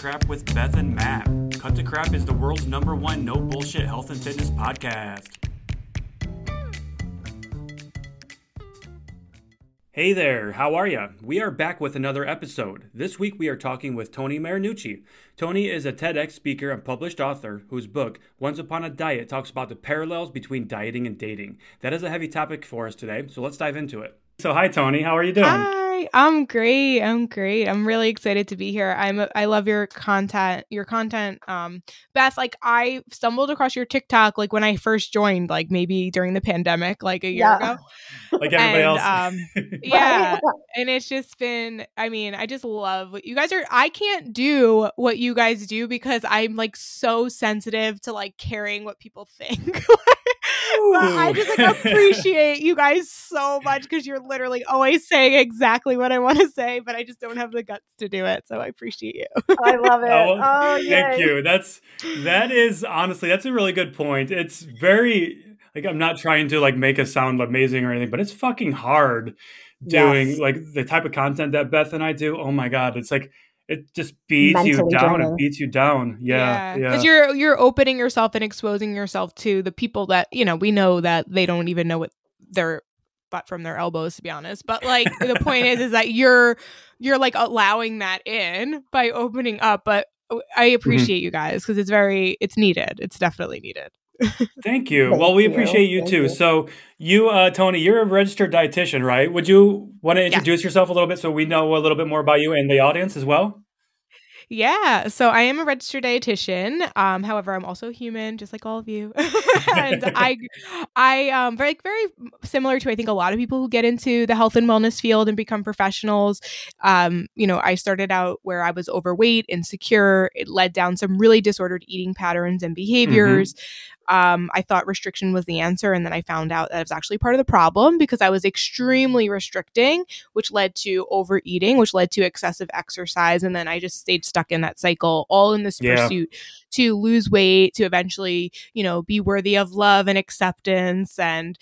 Crap with Beth and Matt. Cut to Crap is the world's number one no bullshit health and fitness podcast. Hey there, how are ya? We are back with another episode. This week we are talking with Toni Marinucci. Toni is a TEDx speaker and published author whose book, Once Upon a Diet, talks about the parallels between dieting and dating. That is a heavy topic for us today, so let's dive into it. So, hi Toni, how are you doing? Hi, I'm great. I'm great. I'm really excited to be here. I'm I love your content. Your content, um, Beth. Like I stumbled across your TikTok like when I first joined, like maybe during the pandemic, like a year Yeah. ago. Like everybody and, else. Um, yeah, and it's just been. I mean, I just love what you guys are. I can't do what you guys do because I'm like so sensitive to like caring what people think. But I just like appreciate you guys so much because you're literally always saying exactly what I want to say, but I just don't have the guts to do it. So I appreciate you. I love it. Oh, Oh, Thank yay. you. That's that is honestly that's a really good point. It's very like I'm not trying to like make us sound amazing or anything, but it's fucking hard doing Yes. like the type of content that Beth and I do. Oh my god, it's like it just beats you Mentally down. It beats you down. Yeah, yeah. Because you're you're opening yourself and exposing yourself to the people that you know. We know that they don't even know what they're butt from their elbows, to be honest. But like the point is, is that you're you're like allowing that in by opening up. But I Mm-hmm. appreciate you guys because it's very it's needed. It's definitely needed. Thank you. Thank well, we appreciate you Thank too. you. So, you, uh, Toni, you're a registered dietitian, right? Would you want to introduce yourself a little bit so we know a little bit more about you and the audience as well? Yeah, so I am a registered dietitian. Um, however, I'm also human, just like all of you. and I, I um, very very similar to I think a lot of people who get into the health and wellness field and become professionals. Um, you know, I started out where I was overweight, insecure. It led down some really disordered eating patterns and behaviors. Um, I thought restriction was the answer, and then I found out that it was actually part of the problem because I was extremely restricting, which led to overeating, which led to excessive exercise, and then I just stayed stuck in that cycle, all in this Yeah. pursuit to lose weight, to eventually, you know, be worthy of love and acceptance, and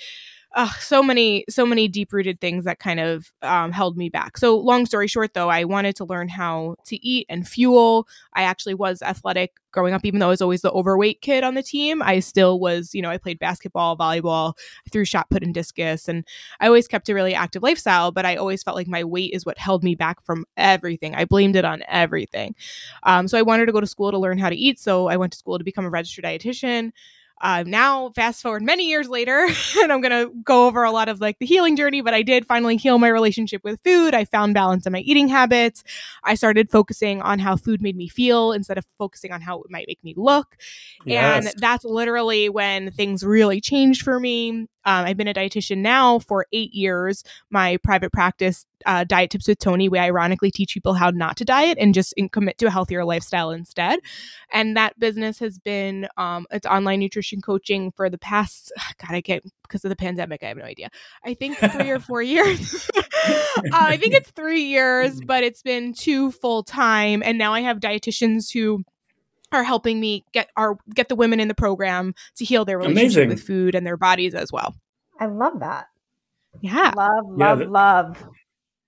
uh, so many, so many deep rooted things that kind of um, held me back. So, long story short, though, I wanted to learn how to eat and fuel. I actually was athletic growing up, even though I was always the overweight kid on the team. I still was, you know, I played basketball, volleyball, threw shot put and discus, and I always kept a really active lifestyle. But I always felt like my weight is what held me back from everything. I blamed it on everything. Um, so I wanted to go to school to learn how to eat. So I went to school to become a registered dietitian. Uh, now, fast forward many years later, and I'm gonna go over a lot of like the healing journey. But I did finally heal my relationship with food. I found balance in my eating habits. I started focusing on how food made me feel instead of focusing on how it might make me look. Yes. And that's literally when things really changed for me. Um, I've been a dietitian now for eight years. My private practice, uh, Diet Tips with Toni, we ironically teach people how not to diet and just in- commit to a healthier lifestyle instead. And that business has been um, it's online nutrition coaching for the past, God, I get because of the pandemic, I have no idea. I think three or four years. uh, I think it's three years, but it's been two full time. And now I have dietitians who are helping me get our get the women in the program to heal their relationship Amazing. with food and their bodies as well. I love that. Yeah. Love, Yeah, love, that- love.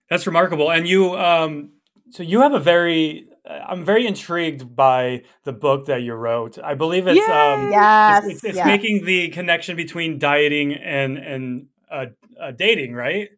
That's remarkable. And you, um, so you have a very, I'm very intrigued by the book that you wrote. I believe it's, um, Yes. it's, it's, it's yes. making the connection between dieting and and uh, uh, dating, right?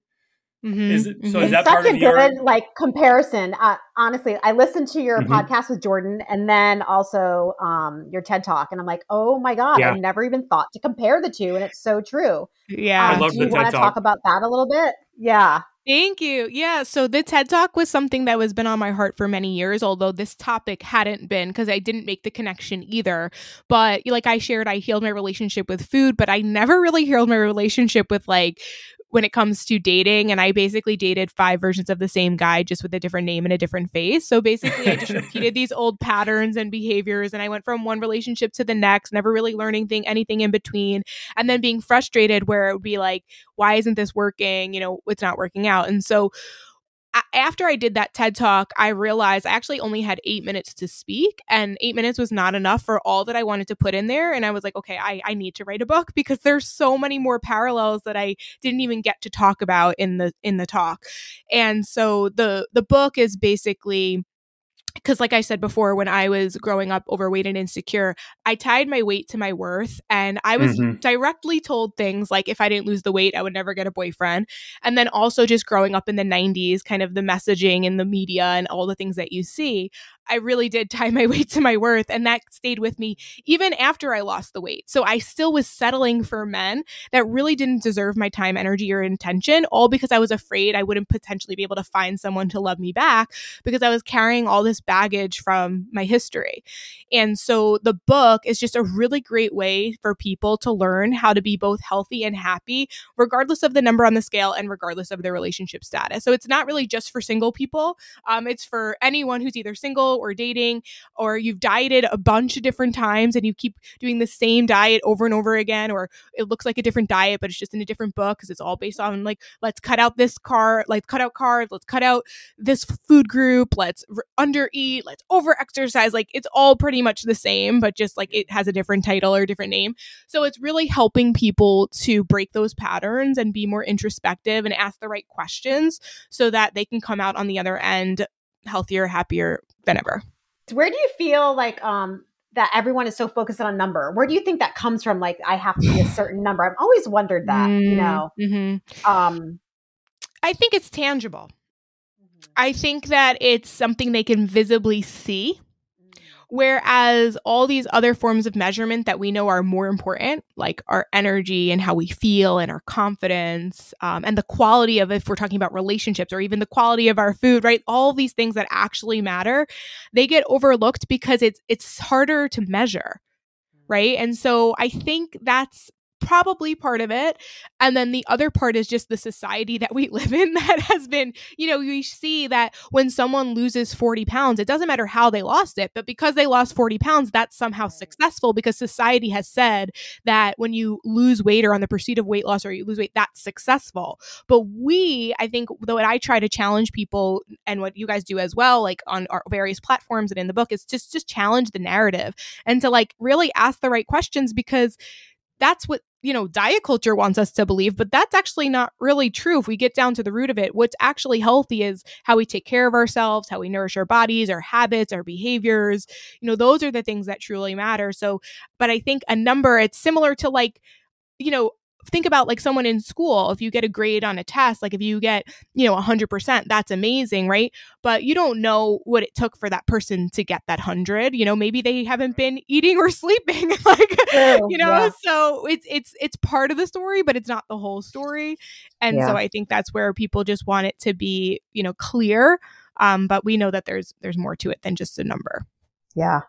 Mhm, Is it- so is that it's part such of a your- good like comparison. Uh, honestly, I listened to your Mhm. podcast with Jordan and then also um, your TED talk, and I'm like, oh my god, Yeah. I never even thought to compare the two, and it's so true. yeah. I Um, love do the you want to Talk. talk about that a little bit? Yeah. Thank you. Yeah. So the TED Talk was something that was been on my heart for many years, although this topic hadn't been because I didn't make the connection either. But like I shared, I healed my relationship with food, but I never really healed my relationship with like when it comes to dating. And I basically dated five versions of the same guy, just with a different name and a different face. So basically, I just repeated these old patterns and behaviors, and I went from one relationship to the next, never really learning thing, anything in between, and then being frustrated where it would be like, why isn't this working? You know, it's not working out. And so after I did that TED talk, I realized I actually only had eight minutes to speak, and eight minutes was not enough for all that I wanted to put in there. And I was like, okay, I, I need to write a book because there's so many more parallels that I didn't even get to talk about in the in the talk. And so the the book is basically because like i said before when i was growing up overweight and insecure i tied my weight to my worth and i was mm-hmm. directly told things like if i didn't lose the weight i would never get a boyfriend and then also just growing up in the 90s kind of the messaging in the media and all the things that you see I really did tie my weight to my worth. And that stayed with me even after I lost the weight. So I still was settling for men that really didn't deserve my time, energy, or intention, all because I was afraid I wouldn't potentially be able to find someone to love me back because I was carrying all this baggage from my history. And so the book is just a really great way for people to learn how to be both healthy and happy, regardless of the number on the scale and regardless of their relationship status. So it's not really just for single people, um, it's for anyone who's either single or dating or you've dieted a bunch of different times and you keep doing the same diet over and over again or it looks like a different diet but it's just in a different book because it's all based on like let's cut out this car like cut out carbs let's cut out this food group let's r- under eat let's over exercise like it's all pretty much the same but just like it has a different title or different name. So it's really helping people to break those patterns and be more introspective and ask the right questions so that they can come out on the other end healthier, happier than ever. Where do you feel like um that everyone is so focused on a number? Where do you think that comes from? Like I have to be a certain number. I've always wondered that, mm, you know. Mm-hmm. Um I think it's tangible. Mm-hmm. I think that it's something they can visibly see. Whereas all these other forms of measurement that we know are more important, like our energy and how we feel and our confidence um, and the quality of, if we're talking about relationships or even the quality of our food, right? All these things that actually matter, they get overlooked because it's it's harder to measure right? And so I think that's probably part of it. And then the other part is just the society that we live in that has been, you know, we see that when someone loses 40 pounds, it doesn't matter how they lost it, but because they lost 40 pounds, that's somehow successful because society has said that when you lose weight or on the pursuit of weight loss or you lose weight, that's successful. But we, I think, though, what I try to challenge people and what you guys do as well, like on our various platforms and in the book, is just just challenge the narrative and to like really ask the right questions because that's what you know diet culture wants us to believe but that's actually not really true if we get down to the root of it. What's actually healthy is how we take care of ourselves how we nourish our bodies our habits our behaviors. You know those are the things that truly matter. So but i think a number it's similar to like you know think about like someone in school if you get a grade on a test like if you get you know 100% that's amazing right but you don't know what it took for that person to get that 100 you know maybe they haven't been eating or sleeping like you know yeah. so it's it's it's part of the story but it's not the whole story and yeah. so i think that's where people just want it to be you know clear um but we know that there's there's more to it than just a number yeah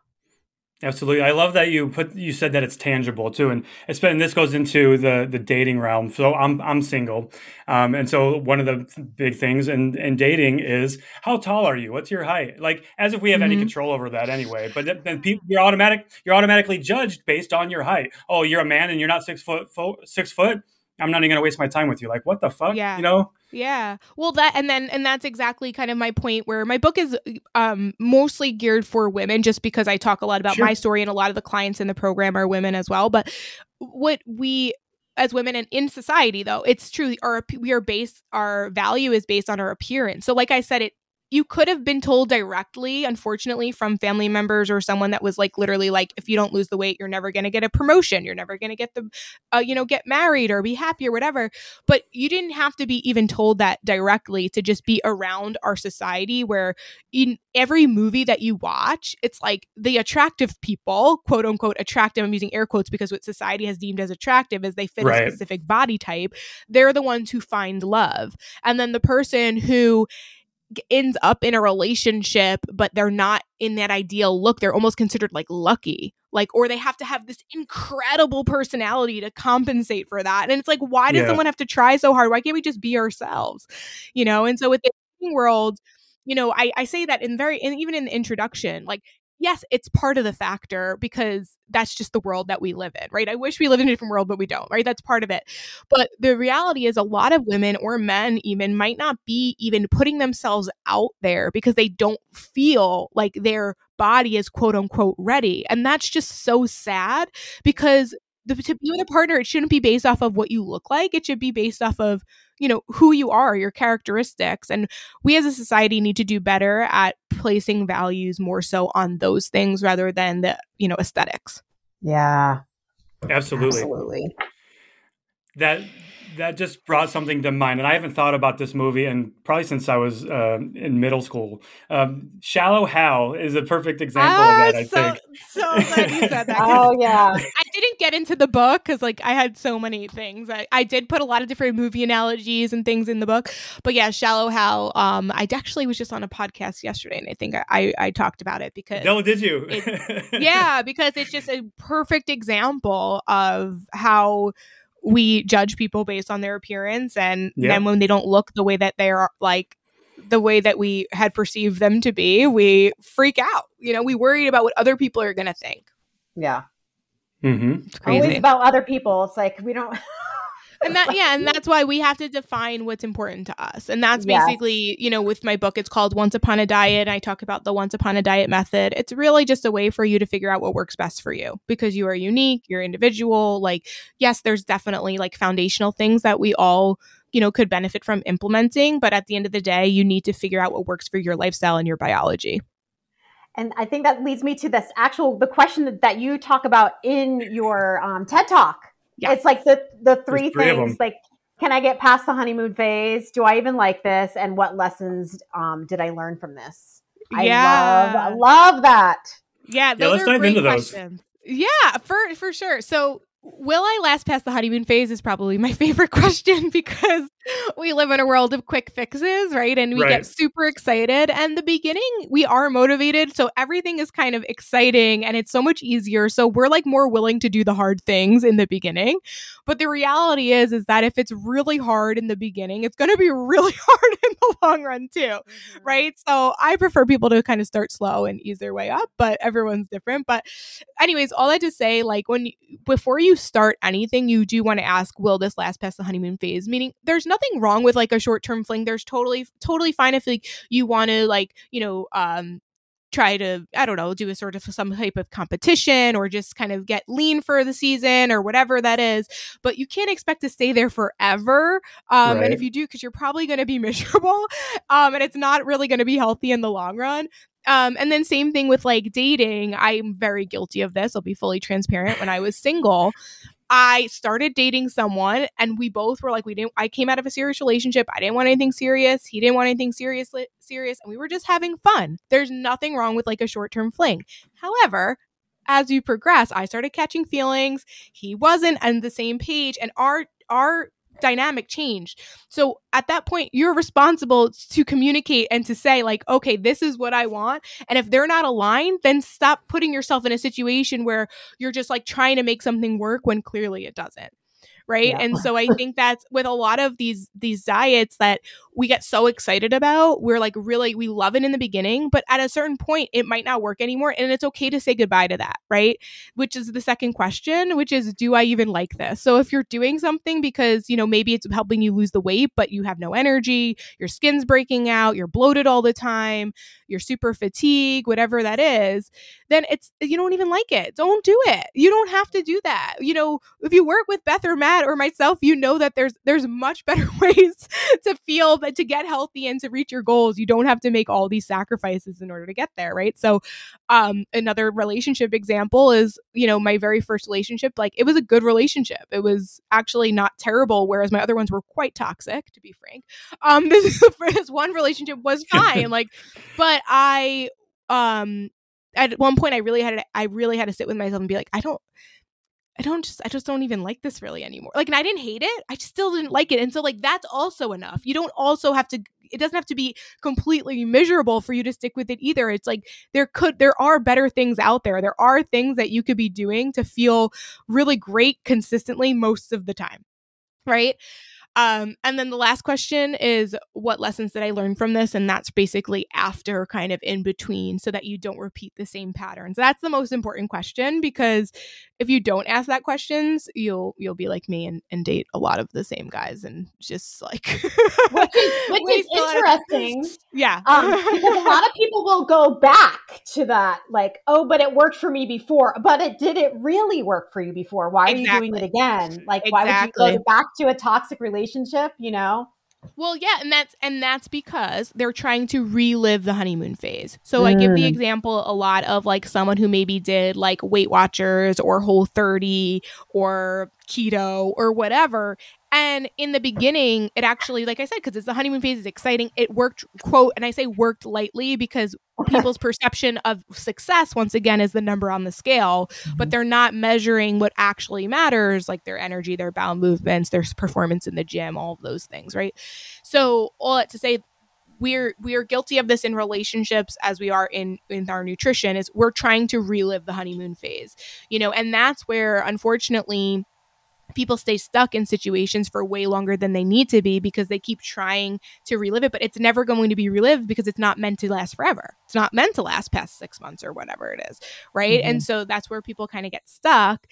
Absolutely, I love that you put you said that it's tangible too, and it's been this goes into the the dating realm. So I'm I'm single, um, and so one of the big things in in dating is how tall are you? What's your height? Like as if we have mm-hmm. any control over that anyway. But then people you're automatic you're automatically judged based on your height. Oh, you're a man and you're not six foot fo- six foot. I'm not even going to waste my time with you. Like what the fuck? Yeah. You know. Yeah. Well, that and then and that's exactly kind of my point where my book is um mostly geared for women just because I talk a lot about sure. my story and a lot of the clients in the program are women as well, but what we as women and in society though it's true our we are based our value is based on our appearance so like i said it you could have been told directly, unfortunately, from family members or someone that was like literally like, if you don't lose the weight, you're never going to get a promotion. You're never going to get the, uh, you know, get married or be happy or whatever. But you didn't have to be even told that directly to just be around our society where in every movie that you watch, it's like the attractive people, quote unquote, attractive. I'm using air quotes because what society has deemed as attractive is they fit right. a specific body type. They're the ones who find love. And then the person who, ends up in a relationship but they're not in that ideal look. They're almost considered like lucky. Like or they have to have this incredible personality to compensate for that. And it's like why does yeah. someone have to try so hard? Why can't we just be ourselves? You know? And so with the world you know i i say that in very and even in the introduction like yes, it's part of the factor because that's just the world that we live in, right? I wish we lived in a different world, but we don't, right? That's part of it. But the reality is, a lot of women or men even might not be even putting themselves out there because they don't feel like their body is quote unquote ready. And that's just so sad because the, to be with a partner, it shouldn't be based off of what you look like. It should be based off of you know who you are your characteristics and we as a society need to do better at placing values more so on those things rather than the you know aesthetics. Yeah. Absolutely. Absolutely that that just brought something to mind, and I haven't thought about this movie and probably since I was uh, in middle school. Um, Shallow Hal is a perfect example ah, of that. I so, think. So glad you said that. oh yeah. I didn't get into the book because like I had so many things. I, I did put a lot of different movie analogies and things in the book, but yeah, Shallow Hal. Um, I actually was just on a podcast yesterday, and I think I I, I talked about it because. no did you? yeah, because it's just a perfect example of how we judge people based on their appearance and yeah. then when they don't look the way that they are like the way that we had perceived them to be we freak out. You know we worried about what other people are going to think. Yeah. Mm-hmm. it's crazy. always about other people. It's like we don't and that yeah and that's why we have to define what's important to us. And that's basically you know with my book it's called once upon a diet i talk about the once upon a diet method. It's really just a way for you to figure out what works best for you because you are unique you're individual like yes there's definitely like foundational things that we all you know could benefit from implementing but at the end of the day you need to figure out what works for your lifestyle and your biology. And I think that leads me to this actual the question that you talk about in your um, TED talk Yes. It's like the the three, three things like can I get past the honeymoon phase? Do I even like this? And what lessons um, did I learn from this? Yeah. I love, love that. Yeah, those yeah, are great questions. Those. Yeah, for for sure. So will I last past the honeymoon phase is probably my favorite question because we live in a world of quick fixes, right? And we right. get super excited. And the beginning, we are motivated. So everything is kind of exciting and it's so much easier. So we're like more willing to do the hard things in the beginning. But the reality is, is that if it's really hard in the beginning, it's going to be really hard in the long run too, mm-hmm. right? So I prefer people to kind of start slow and ease their way up, but everyone's different. But, anyways, all that to say, like when before you start anything, you do want to ask, will this last past the honeymoon phase? Meaning, there's nothing wrong with like a short term fling. There's totally totally fine if like you want to like you know um try to i don't know do a sort of some type of competition or just kind of get lean for the season or whatever that is but you can't expect to stay there forever um, right. and if you do because you're probably going to be miserable um, and it's not really going to be healthy in the long run um, and then same thing with like dating i'm very guilty of this i'll be fully transparent when i was single I started dating someone and we both were like we didn't I came out of a serious relationship. I didn't want anything serious. He didn't want anything serious serious and we were just having fun. There's nothing wrong with like a short-term fling. However, as you progress, I started catching feelings. He wasn't on the same page and our our dynamic changed. So at that point, you're responsible to communicate and to say, like, okay, this is what I want. And if they're not aligned, then stop putting yourself in a situation where you're just like trying to make something work when clearly it doesn't right yeah. and so i think that's with a lot of these these diets that we get so excited about we're like really we love it in the beginning but at a certain point it might not work anymore and it's okay to say goodbye to that right? Which is the second question which is do i even like this? So if you're doing something because you know maybe it's helping you lose the weight but you have no energy your skin's breaking out you're bloated all the time you're super fatigued whatever that is then it's you don't even like it. Don't do it. You don't have to do that. You know if you work with beth or matt or myself, you know that there's there's much better ways to feel but to get healthy and to reach your goals. You don't have to make all these sacrifices in order to get there, right? So um another relationship example is, you know, my very first relationship, like it was a good relationship. It was actually not terrible, whereas my other ones were quite toxic, to be frank. Um this, this one relationship was fine. like, but I um at one point I really had to, I really had to sit with myself and be like, I don't I don't just I just don't even like this really anymore. Like and I didn't hate it. I still didn't like it. And so like that's also enough. You don't also have to it doesn't have to be completely miserable for you to stick with it either. It's like there could there are better things out there. There are things that you could be doing to feel really great consistently most of the time. Right? Um, and then the last question is what lessons did I learn from this? And that's basically after kind of in between so that you don't repeat the same patterns. That's the most important question because if you don't ask that questions, you'll you'll be like me and, and date a lot of the same guys and just like which is, which is interesting. yeah. Um, because a lot of people will go back to that, like, oh, but it worked for me before. But it did it really work for you before? Why are exactly. you doing it again? Like, exactly. why would you go back to a toxic relationship? Relationship, you know? Well, yeah, and that's and that's because they're trying to relive the honeymoon phase. So mm. I give the example a lot of like someone who maybe did like Weight Watchers or Whole 30 or keto or whatever and in the beginning, it actually, like I said, because it's the honeymoon phase, is exciting. It worked, quote, and I say worked lightly because people's perception of success, once again, is the number on the scale, mm-hmm. but they're not measuring what actually matters, like their energy, their bowel movements, their performance in the gym, all of those things, right? So, all that to say, we're we are guilty of this in relationships as we are in in our nutrition is we're trying to relive the honeymoon phase you know and that's where unfortunately people stay stuck in situations for way longer than they need to be because they keep trying to relive it but it's never going to be relived because it's not meant to last forever. It's not meant to last past six months or whatever it is right? Mm-hmm. and so that's where people kind of get stuck.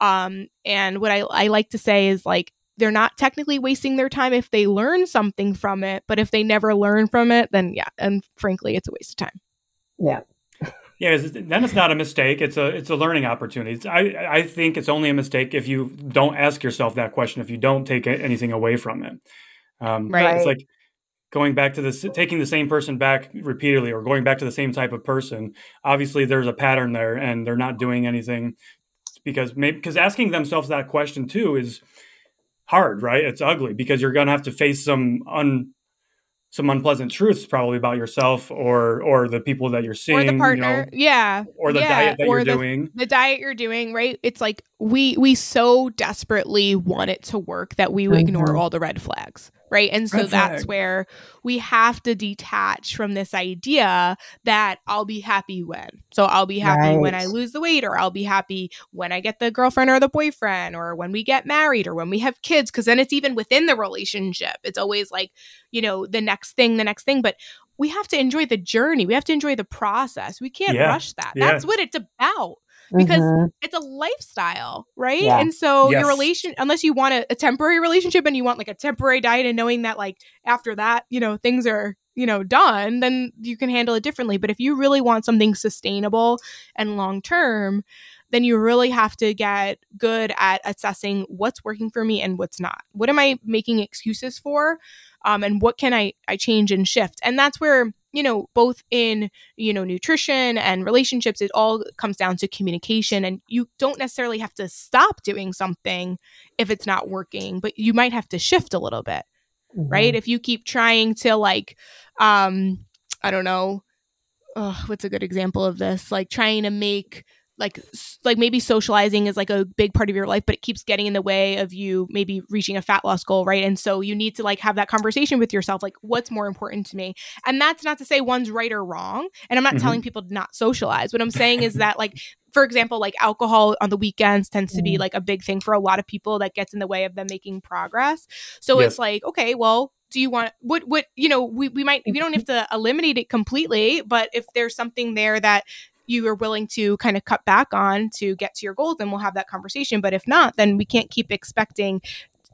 Um and what I, I like to say is like they're not technically wasting their time if they learn something from it but if they never learn from it then yeah and frankly it's a waste of time. Yeah yeah, then it's not a mistake. It's a it's a learning opportunity. It's, I I think it's only a mistake if you don't ask yourself that question. If you don't take anything away from it, um, right? It's like going back to this, taking the same person back repeatedly, or going back to the same type of person. Obviously, there's a pattern there, and they're not doing anything because maybe because asking themselves that question too is hard, right? It's ugly because you're going to have to face some un some unpleasant truths probably about yourself or or the people that you're seeing or the partner you know, yeah. Or the yeah. diet that or you're the, doing. the diet you're doing right? It's like we we so desperately want it to work that we mm-hmm. ignore all the red flags right? And so red that's flag. where we have to detach from this idea that i'll be happy when. So i'll be happy right. when i lose the weight or i'll be happy when i get the girlfriend or the boyfriend or when we get married or when we have kids because then it's even within the relationship. It's always like you know the next thing the next thing. But we have to enjoy the journey. We have to enjoy the process. We can't yeah. rush that. That's what it's about because mm-hmm. it's a lifestyle, right? Yeah. And so yes. your relation, unless you want a, a temporary relationship and you want like a temporary diet and knowing that like after that, you know, things are you know done then you can handle it differently but if you really want something sustainable and long term then you really have to get good at assessing what's working for me and what's not what am i making excuses for um, and what can i i change and shift and that's where you know, both in, you know, nutrition and relationships, it all comes down to communication. And you don't necessarily have to stop doing something if it's not working, but you might have to shift a little bit, mm-hmm. right? If you keep trying to, like, um, I don't know, what's a good example of this? Like trying to make like like maybe socializing is like a big part of your life but it keeps getting in the way of you maybe reaching a fat loss goal right and so you need to like have that conversation with yourself like what's more important to me and that's not to say one's right or wrong and i'm not mm-hmm. telling people to not socialize what i'm saying is that like for example like alcohol on the weekends tends to be mm-hmm. like a big thing for a lot of people that gets in the way of them making progress so yes. it's like okay well do you want what what you know we, we might we don't have to eliminate it completely but if there's something there that you are willing to kind of cut back on to get to your goals, then we'll have that conversation. But if not, then we can't keep expecting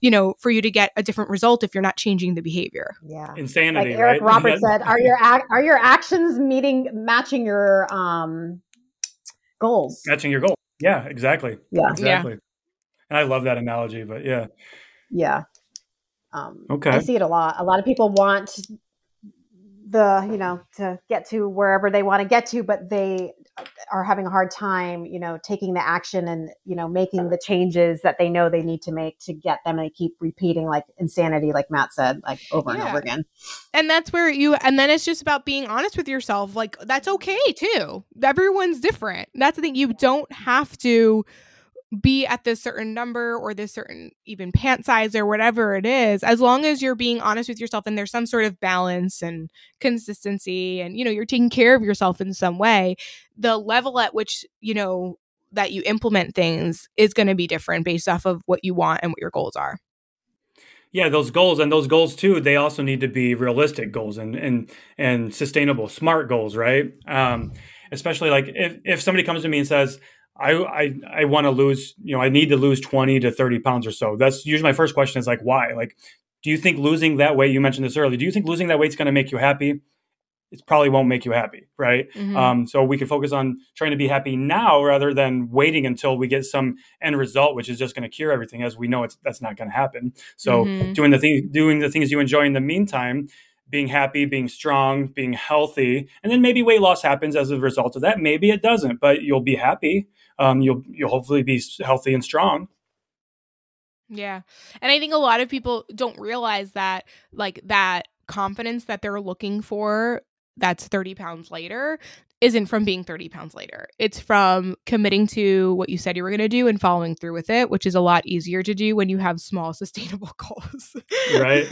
you know, for you to get a different result if you're not changing the behavior. Yeah, insanity. Like Eric right? Roberts said, "Are your ac- are your actions meeting matching your um goals? Matching your goal? Yeah, exactly. Yeah, exactly. Yeah. And I love that analogy, but yeah, yeah. Um, okay, I see it a lot. A lot of people want the you know to get to wherever they want to get to but they are having a hard time you know taking the action and you know making the changes that they know they need to make to get them and they keep repeating like insanity like matt said like over yeah. and over again. And that's where you and then it's just about being honest with yourself like that's okay too. Everyone's different. That's the thing you don't have to be at this certain number or this certain even pant size or whatever it is as long as you're being honest with yourself and there's some sort of balance and consistency and you know you're taking care of yourself in some way the level at which you know that you implement things is going to be different based off of what you want and what your goals are. Yeah those goals and those goals too they also need to be realistic goals and and and sustainable smart goals right? Um especially like if if somebody comes to me and says I I, I want to lose, you know, I need to lose 20 to 30 pounds or so. That's usually my first question is like, why? Like, do you think losing that weight, you mentioned this earlier, do you think losing that weight is going to make you happy? it probably won't make you happy, right? Mm-hmm. Um, so we can focus on trying to be happy now rather than waiting until we get some end result, which is just going to cure everything. As we know, it's that's not going to happen. So mm-hmm. doing the thing, doing the things you enjoy in the meantime, being happy, being strong, being healthy, and then maybe weight loss happens as a result of that. Maybe it doesn't, but you'll be happy. Um, you'll you'll hopefully be healthy and strong. Yeah. And I think a lot of people don't realize that like that confidence that they're looking for that's 30 pounds later isn't from being 30 pounds later. It's from committing to what you said you were going to do and following through with it, which is a lot easier to do when you have small, sustainable goals. right.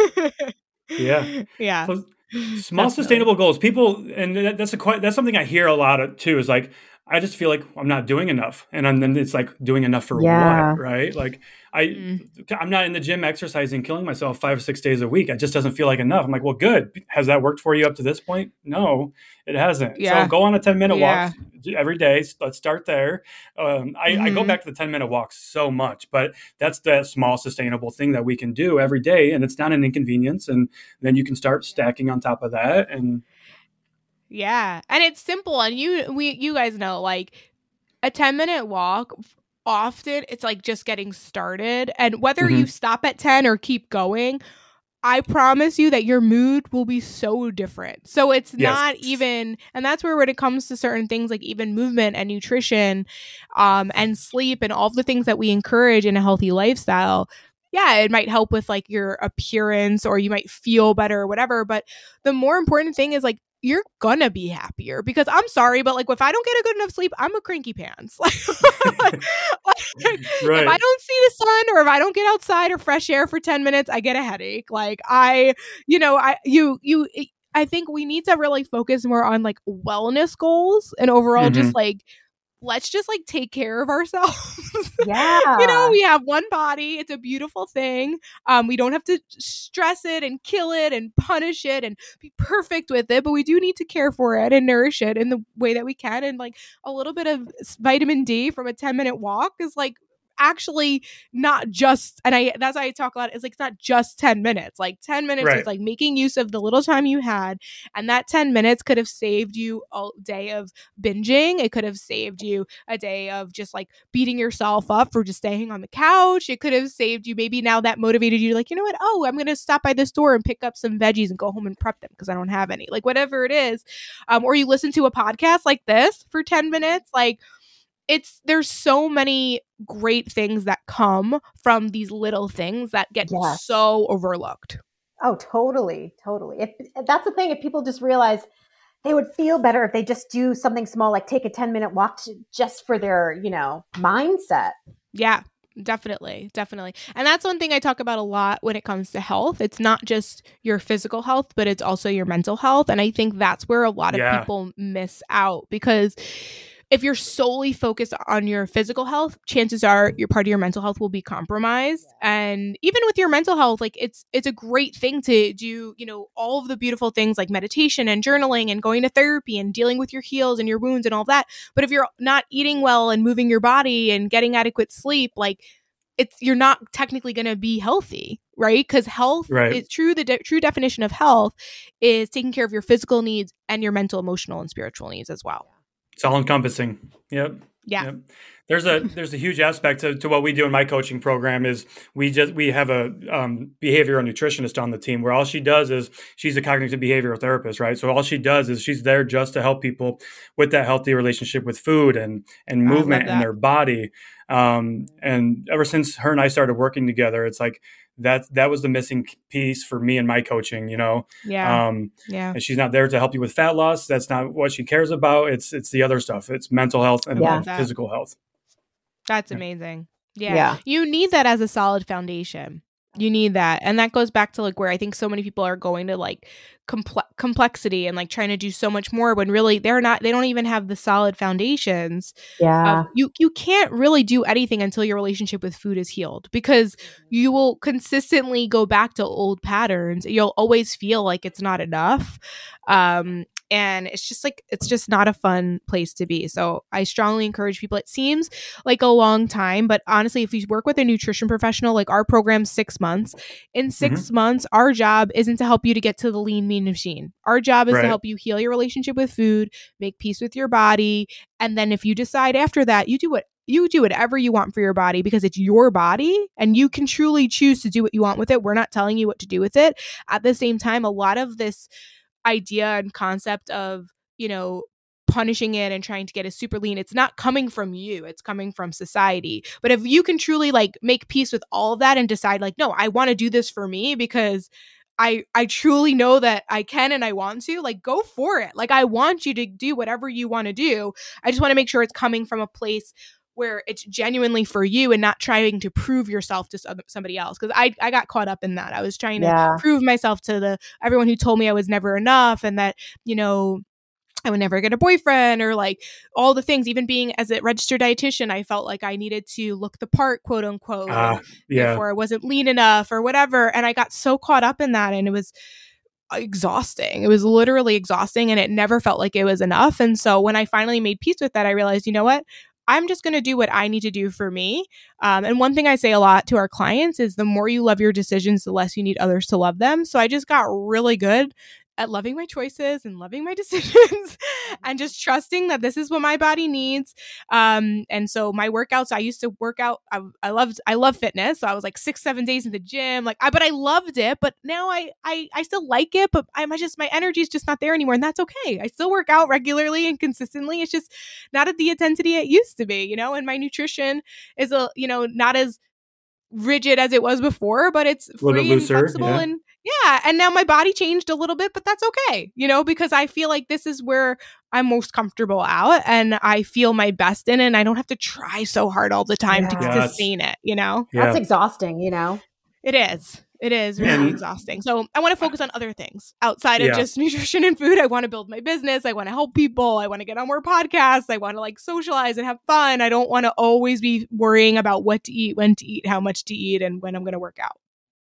Yeah. Yeah. So small, Definitely. sustainable goals. People, and that's a quite, that's something I hear a lot of too is like, I just feel like I'm not doing enough. And then it's like doing enough for yeah. what, right? Like I mm. I'm not in the gym exercising, killing myself five or six days a week. It just doesn't feel like enough. I'm like, well, good. Has that worked for you up to this point? No, it hasn't. Yeah. So go on a 10 minute yeah. walk every day. Let's start there. Um, I, mm-hmm. I, go mm-hmm. back to the 10 minute walk so much, but that's that small sustainable thing that we can do every day. And it's not an inconvenience. And then you can start stacking on top of that. And yeah. And it's simple and you we you guys know like a 10 minute walk often it's like just getting started and whether mm-hmm. you stop at 10 or keep going I promise you that your mood will be so different. So it's yes. not even, and that's where when it comes to certain things like even movement and nutrition, um, and sleep and all the things that we encourage in a healthy lifestyle, yeah, it might help with like your appearance or you might feel better or whatever. But the more important thing is like you're gonna be happier because I'm sorry, but like if I don't get a good enough sleep, I'm a cranky pants. like, like, right. if I don't see the sun or if I don't get outside or fresh air for 10 minutes, I get a headache. Like I, you know, I you you I think we need to really focus more on like wellness goals and overall mm-hmm. just like let's just like take care of ourselves. Yeah. you know, we have one body. It's a beautiful thing. Um, we don't have to stress it and kill it and punish it and be perfect with it, but we do need to care for it and nourish it in the way that we can. And like a little bit of vitamin D from a 10 minute walk is like actually not just and I that's why I talk a lot. It's like it's not just 10 minutes. Like 10 minutes right. is like making use of the little time you had. And that 10 minutes could have saved you a day of binging. It could have saved you a day of just like beating yourself up for just staying on the couch. It could have saved you maybe now that motivated you like, you know what? Oh, I'm gonna stop by the store and pick up some veggies and go home and prep them because I don't have any. Like whatever it is. Um, or you listen to a podcast like this for 10 minutes, like it's there's so many great things that come from these little things that get yes. so overlooked. Oh, totally, totally. If that's the thing, if people just realize they would feel better if they just do something small, like take a 10 minute walk to, just for their, you know, mindset. Yeah, definitely definitely and that's one thing i talk about a lot when it comes to health it's not just your physical health but it's also your mental health and i think that's where a lot of yeah. people miss out because if you're solely focused on your physical health, chances are your part of your mental health will be compromised. And even with your mental health, like it's it's a great thing to do, you know, all of the beautiful things like meditation and journaling and going to therapy and dealing with your heels and your wounds and all that. But if you're not eating well and moving your body and getting adequate sleep, like it's you're not technically going to be healthy right because health right. is true the de- true definition of health is taking care of your physical needs and your mental emotional and spiritual needs as well it's all encompassing. Yep. Yeah. Yep. There's a there's a huge aspect to, to what we do in my coaching program is we just we have a um, behavioral nutritionist on the team where all she does is she's a cognitive behavioral therapist, right? So all she does is she's there just to help people with that healthy relationship with food and and movement in their body. Um, and ever since her and I started working together, it's like that that was the missing piece for me and my coaching you know? Yeah. Um yeah. and she's not there to help you with fat loss. That's not what she cares about. It's it's the other stuff. It's mental health and yeah. physical health. That's amazing. Yeah. yeah. You need that as a solid foundation you need that and that goes back to like where i think so many people are going to like comple- complexity and like trying to do so much more when really they're not they don't even have the solid foundations yeah. you you can't really do anything until your relationship with food is healed because you will consistently go back to old patterns you'll always feel like it's not enough um and it's just like it's just not a fun place to be so i strongly encourage people it seems like a long time but honestly if you work with a nutrition professional like our program six months in 6 mm-hmm. months our job isn't to help you to get to the lean mean machine our job is right. to help you heal your relationship with food make peace with your body and then if you decide after that you do what you do whatever you want for your body because it's your body and you can truly choose to do what you want with it. We're not telling you what to do with it. At the same time, a lot of this idea and concept of, you know, punishing it and trying to get a super lean it's not coming from you it's coming from society but if you can truly like make peace with all of that and decide like no i want to do this for me because I I truly know that I can and I want to, like go for it. Like I want you to do whatever you want to do. I just want to make sure it's coming from a place where it's genuinely for you and not trying to prove yourself to somebody else because I, I got caught up in that i was trying to yeah. prove myself to the everyone who told me i was never enough and that you know I would never get a boyfriend or like all the things. Even being as a registered dietitian, I felt like I needed to look the part, quote unquote. Uh, yeah. Before I wasn't lean enough or whatever. And I got so caught up in that. And it was exhausting. It was literally exhausting and it never felt like it was enough. And so when I finally made peace with that, I realized, you know what? I'm just going to do what I need to do for me. Um, and one thing I say a lot to our clients is the more you love your decisions, the less you need others to love them. So I just got really good at loving my choices and loving my decisions and just trusting that this is what my body needs. Um, and so my workouts, I used to work out. I, I loved, I love fitness. So I was like six, seven days in the gym, like I, but I loved it. But now I, I, I still like it, but I'm just, my energy is just not there anymore. And that's okay. I still work out regularly and consistently. It's just not at the intensity it used to be, you know, and my nutrition is a, you know, not as rigid as it was before, but it's free and flexible yeah. and yeah. And now my body changed a little bit, but that's okay, you know, because I feel like this is where I'm most comfortable out and I feel my best in it. And I don't have to try so hard all the time yeah. to yes. sustain it, you know? Yeah. That's exhausting, you know? It is. It is really and, exhausting. So I want to focus on other things outside of yeah. just nutrition and food. I want to build my business. I want to help people. I want to get on more podcasts. I want to like socialize and have fun. I don't want to always be worrying about what to eat, when to eat, how much to eat, and when I'm going to work out.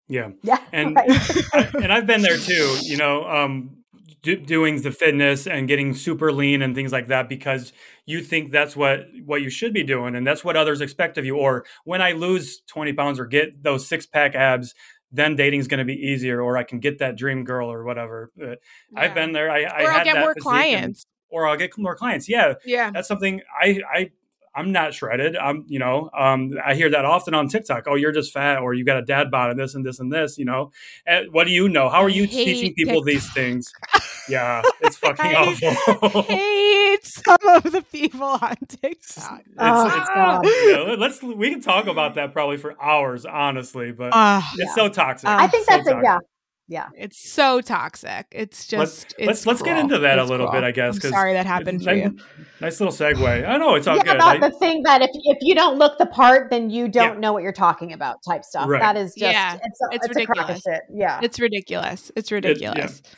Yeah. Yeah. And right. I, and I've been there too, you know, um, do, doing the fitness and getting super lean and things like that because you think that's what what you should be doing and that's what others expect of you or when i lose 20 pounds or get those six pack abs then dating's going to be easier, or I can get that dream girl or whatever. Yeah. I've been there. I, I or I'll get more clients. And, or I'll get more clients. Yeah, yeah. That's something I I I'm not shredded. I'm, you know, um, I hear that often on TikTok. Oh, you're just fat, or you got a dad bod, and this and this and this. You know, and what do you know? How are you teaching people TikTok. these things? Yeah, it's fucking I awful. hate some of the people on TikTok. It's, oh, it's, you know, let's we can talk about that probably for hours, honestly, but uh, it's yeah. so toxic. Uh, I think so that's toxic. a yeah yeah it's so toxic it's just let's it's let's, let's get into that it's a little cruel. bit i guess because sorry that happened for you nice little segue i know it's all yeah, good about I, the thing that if, if you don't look the part then you don't yeah. know what you're talking about type stuff right. that is just yeah, it's, a, it's, it's ridiculous yeah it's ridiculous it's ridiculous it, yeah.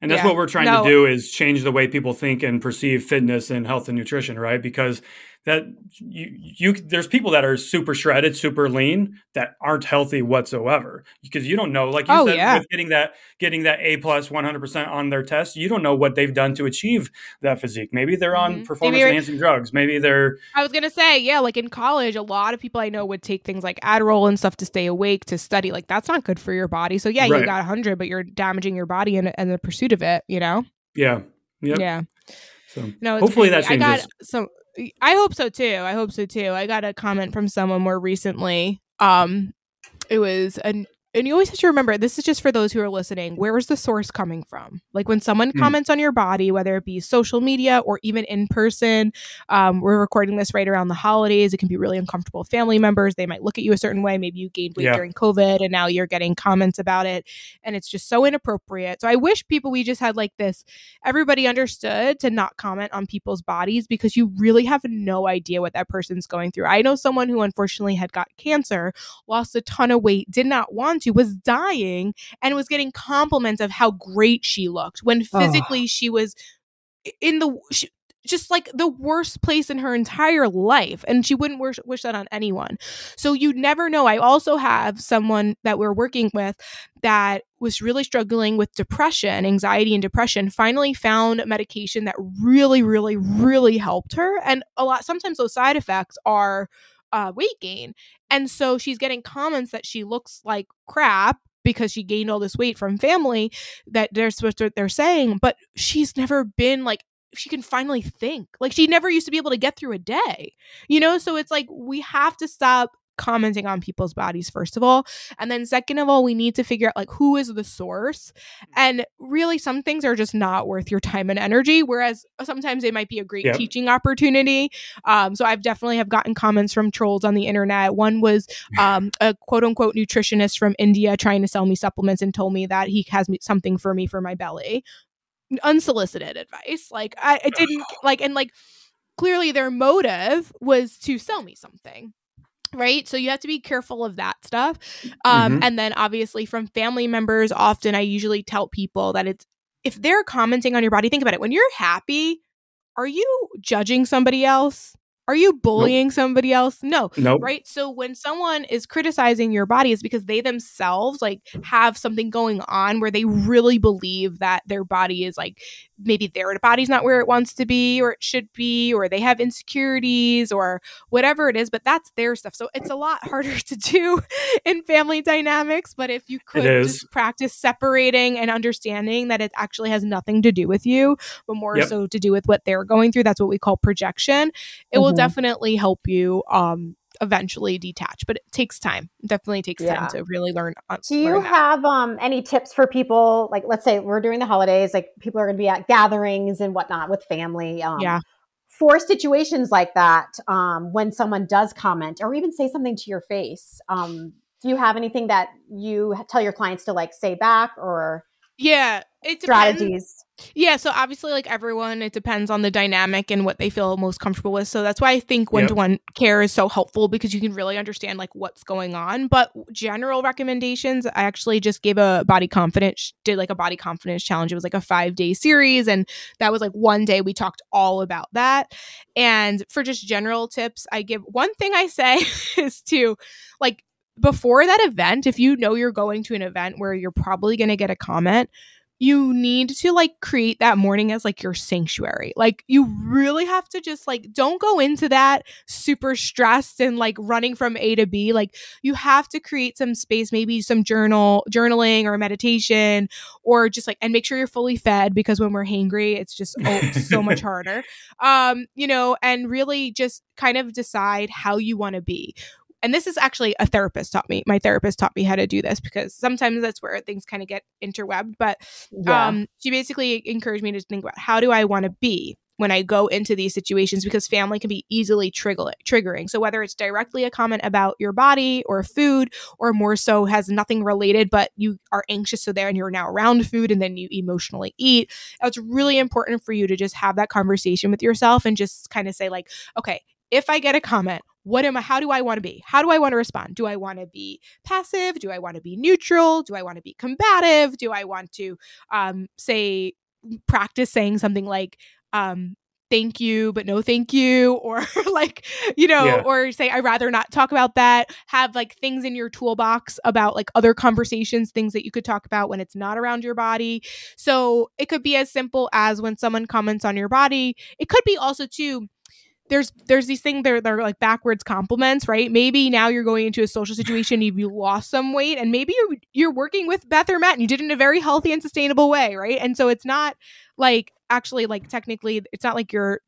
And that's yeah. what we're trying no. to do is change the way people think and perceive fitness and health and nutrition, right? Because that you you there's people that are super shredded, super lean that aren't healthy whatsoever because you don't know, like you oh, said, yeah. with getting that getting that A plus 100 percent on their test, you don't know what they've done to achieve that physique. Maybe they're on mm-hmm. performance enhancing drugs. Maybe they're. I was gonna say, yeah, like in college, a lot of people I know would take things like Adderall and stuff to stay awake to study. Like that's not good for your body. So yeah, right. you got 100, but you're damaging your body in, in the pursuit of it. You know. Yeah. Yep. Yeah. So no, hopefully crazy. that changes. I got some I hope so too. I hope so too. I got a comment from someone more recently. Um, it was an and you always have to remember this is just for those who are listening where is the source coming from like when someone mm. comments on your body whether it be social media or even in person um, we're recording this right around the holidays it can be really uncomfortable with family members they might look at you a certain way maybe you gained weight yeah. during covid and now you're getting comments about it and it's just so inappropriate so i wish people we just had like this everybody understood to not comment on people's bodies because you really have no idea what that person's going through i know someone who unfortunately had got cancer lost a ton of weight did not want to was dying and was getting compliments of how great she looked when physically oh. she was in the she, just like the worst place in her entire life and she wouldn't wish, wish that on anyone so you never know i also have someone that we're working with that was really struggling with depression anxiety and depression finally found medication that really really really helped her and a lot sometimes those side effects are uh, weight gain and so she's getting comments that she looks like crap because she gained all this weight from family that they're supposed to they're saying but she's never been like she can finally think. Like she never used to be able to get through a day. You know, so it's like we have to stop commenting on people's bodies first of all. And then second of all we need to figure out like who is the source. And really some things are just not worth your time and energy whereas sometimes it might be a great yep. teaching opportunity. Um, so i've definitely have gotten comments from trolls on the internet. One was um, a quote unquote nutritionist from india trying to sell me supplements and told me that he has me something for me for my belly. Unsolicited advice. Like I, I didn't like and like clearly their motive was to sell me something right so you have to be careful of that stuff um mm-hmm. and then obviously from family members often i usually tell people that it's if they're commenting on your body think about it when you're happy are you judging somebody else are you bullying nope. somebody else? No. No. Nope. Right. So when someone is criticizing your body, is because they themselves like have something going on where they really believe that their body is like maybe their body's not where it wants to be or it should be, or they have insecurities or whatever it is, but that's their stuff. So it's a lot harder to do in family dynamics. But if you could just practice separating and understanding that it actually has nothing to do with you, but more yep. so to do with what they're going through, that's what we call projection. It mm-hmm. will definitely help you um eventually detach but it takes time. It definitely takes yeah. time to really learn uh, do you learn have um any tips for people? Like let's say we're doing the holidays like people are going to be at gatherings and whatnot with family um, yeah. for situations like that um when someone does comment or even say something to your face um do you have anything that you tell your clients to like say back or yeah it depends. strategies yeah, so obviously, like everyone, it depends on the dynamic and what they feel most comfortable with. So that's why I think one to one care is so helpful because you can really understand like what's going on. But general recommendations, I actually just gave a body confidence, did like a body confidence challenge. It was like a five day series, and that was like one day we talked all about that. And for just general tips, I give one thing I say is to like before that event, if you know you're going to an event where you're probably going to get a comment, you need to like create that morning as like your sanctuary. Like you really have to just like don't go into that super stressed and like running from A to B. Like you have to create some space, maybe some journal, journaling or meditation or just like and make sure you're fully fed because when we're hangry, it's just oh, so much harder. Um, you know, and really just kind of decide how you want to be and this is actually a therapist taught me my therapist taught me how to do this because sometimes that's where things kind of get interwebbed but yeah. um, she basically encouraged me to think about how do i want to be when I go into these situations because family can be easily trigger- triggering. So, whether it's directly a comment about your body or food, or more so has nothing related, but you are anxious, so there and you're now around food and then you emotionally eat, it's really important for you to just have that conversation with yourself and just kind of say, like, okay, if I get a comment, what am I, how do I want to be? How do I want to respond? Do I want to be passive? Do I want to be neutral? Do I want to be combative? Do I want to um, say, practice saying something like, um, thank you, but no thank you, or like, you know, yeah. or say, I'd rather not talk about that. Have like things in your toolbox about like other conversations, things that you could talk about when it's not around your body. So it could be as simple as when someone comments on your body. It could be also, too, there's there's these things that are like backwards compliments, right? Maybe now you're going into a social situation, you've you lost some weight, and maybe you're you're working with Beth or Matt, and you did it in a very healthy and sustainable way, right? And so it's not like actually like technically, it's not like you're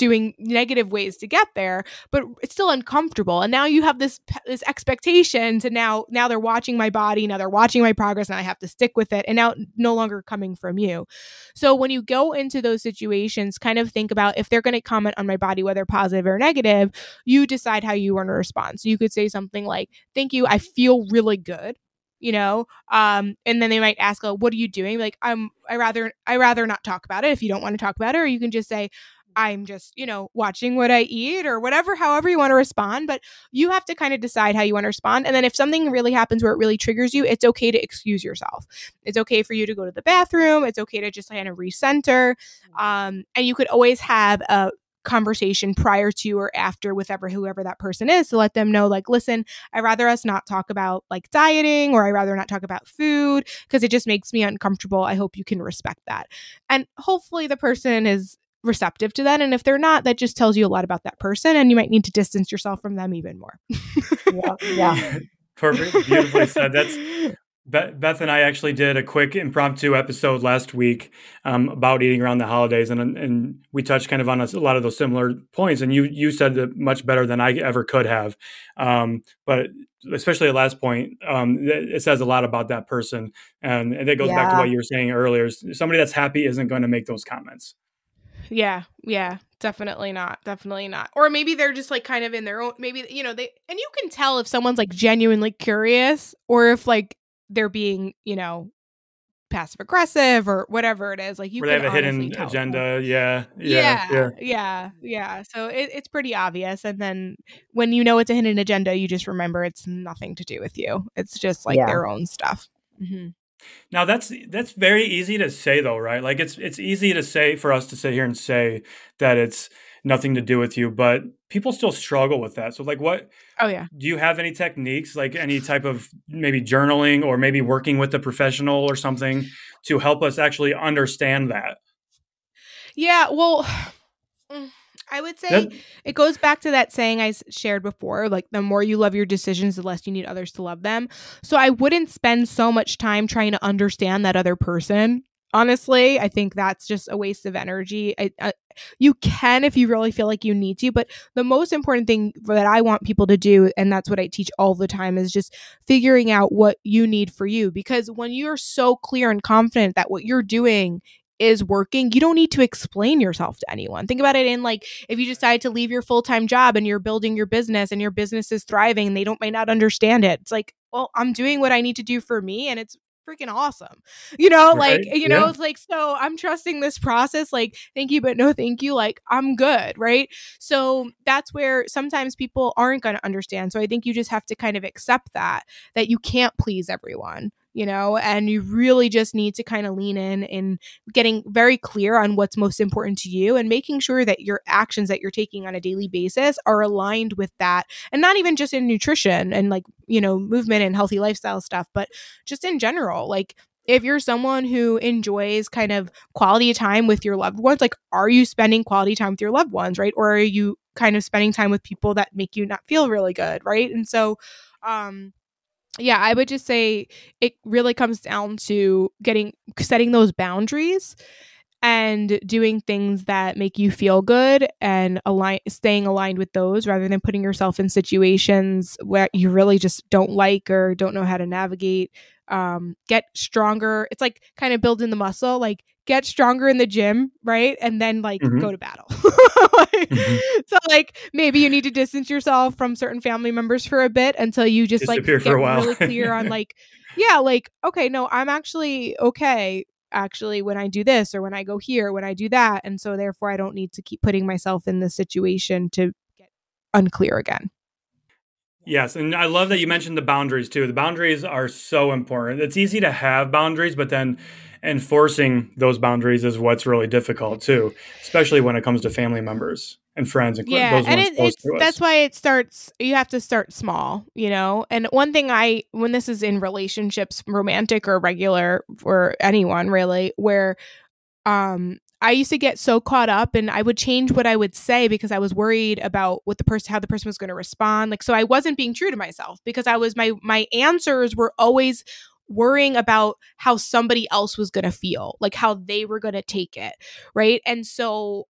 doing negative ways to get there but it's still uncomfortable. And now you have this this expectation to now now they're watching my body now they're watching my progress and i have to stick with it and now no longer coming from you. So when you go into those situations kind of think about if they're going to comment on my body whether positive or negative you decide how you want to respond. So you could say something like thank you i feel really good you know um and then they might ask oh, what are you doing? Like i'm i rather i rather not talk about it if you don't want to talk about it or you can just say I'm just, you know, watching what I eat or whatever, however you want to respond. But you have to kind of decide how you want to respond. And then if something really happens where it really triggers you, it's okay to excuse yourself. It's okay for you to go to the bathroom. It's okay to just kind of recenter. Mm-hmm. Um, and you could always have a conversation prior to or after with ever whoever that person is to let them know like listen i rather us not talk about like dieting or i rather not talk about food because it just makes me uncomfortable i hope you can respect that and hopefully the person is receptive to that. And if they're not, that just tells you a lot about that person and you might need to distance yourself from them even more. yeah. yeah. Perfect. Beautifully said. That's Beth and I actually did a quick impromptu episode last week um, about eating around the holidays, and and we touched kind of on a, a, lot of those similar points. And you you said it much better than I ever could have. Um, but especially the last point, um, it says a lot about that person, and, and it goes yeah. back to what you were saying earlier. Somebody that's happy isn't going to make those comments. Yeah, yeah, definitely not. Definitely not. Or maybe they're just like kind of in their own maybe you know, they and you can tell if someone's like genuinely curious or if like they're being, you know, passive aggressive or whatever it is. Like you Where they have a hidden agenda. Yeah, yeah. Yeah. Yeah. Yeah. So it, it's pretty obvious. And then when you know it's a hidden agenda, you just remember it's nothing to do with you. It's just like yeah. their own stuff. Mm-hmm. Now that's that's very easy to say though, right? Like it's it's easy to say for us to sit here and say that it's nothing to do with you, but people still struggle with that. So like what Oh yeah. Do you have any techniques like any type of maybe journaling or maybe working with a professional or something to help us actually understand that? Yeah, well mm, I would say yep. it goes back to that saying I shared before like, the more you love your decisions, the less you need others to love them. So I wouldn't spend so much time trying to understand that other person. Honestly, I think that's just a waste of energy. I, I, you can if you really feel like you need to, but the most important thing that I want people to do, and that's what I teach all the time, is just figuring out what you need for you. Because when you're so clear and confident that what you're doing is working, you don't need to explain yourself to anyone. Think about it in like if you decide to leave your full-time job and you're building your business and your business is thriving and they don't might not understand it. It's like, well, I'm doing what I need to do for me and it's freaking awesome. You know, right? like, you know, yeah. it's like, so I'm trusting this process. Like, thank you, but no thank you. Like, I'm good. Right. So that's where sometimes people aren't going to understand. So I think you just have to kind of accept that, that you can't please everyone you know, and you really just need to kind of lean in in getting very clear on what's most important to you and making sure that your actions that you're taking on a daily basis are aligned with that. And not even just in nutrition and like, you know, movement and healthy lifestyle stuff, but just in general. Like, if you're someone who enjoys kind of quality time with your loved ones, like, are you spending quality time with your loved ones, right? Or are you kind of spending time with people that make you not feel really good, right? And so, um, yeah, I would just say it really comes down to getting setting those boundaries and doing things that make you feel good and align staying aligned with those rather than putting yourself in situations where you really just don't like or don't know how to navigate. Um, get stronger. It's like kind of building the muscle like get stronger in the gym, right? And then like mm-hmm. go to battle. like, mm-hmm. So like maybe you need to distance yourself from certain family members for a bit until you just Disappear like get really clear on like, yeah, like okay, no, I'm actually okay actually when I do this or when I go here, when I do that, and so therefore I don't need to keep putting myself in this situation to get unclear again. Yes, and I love that you mentioned the boundaries too. The boundaries are so important. It's easy to have boundaries, but then enforcing those boundaries is what's really difficult too, especially when it comes to family members and friends and yeah, and it, it's that's why it starts. You have to start small, you know. And one thing I, when this is in relationships, romantic or regular, for anyone really, where um I used to get so caught up and I would change what I would say because I was worried about what the person how the person was going to respond. Like so I wasn't being true to myself because I was my my answers were always worrying about how somebody else was going to feel, like how they were going to take it, right? And so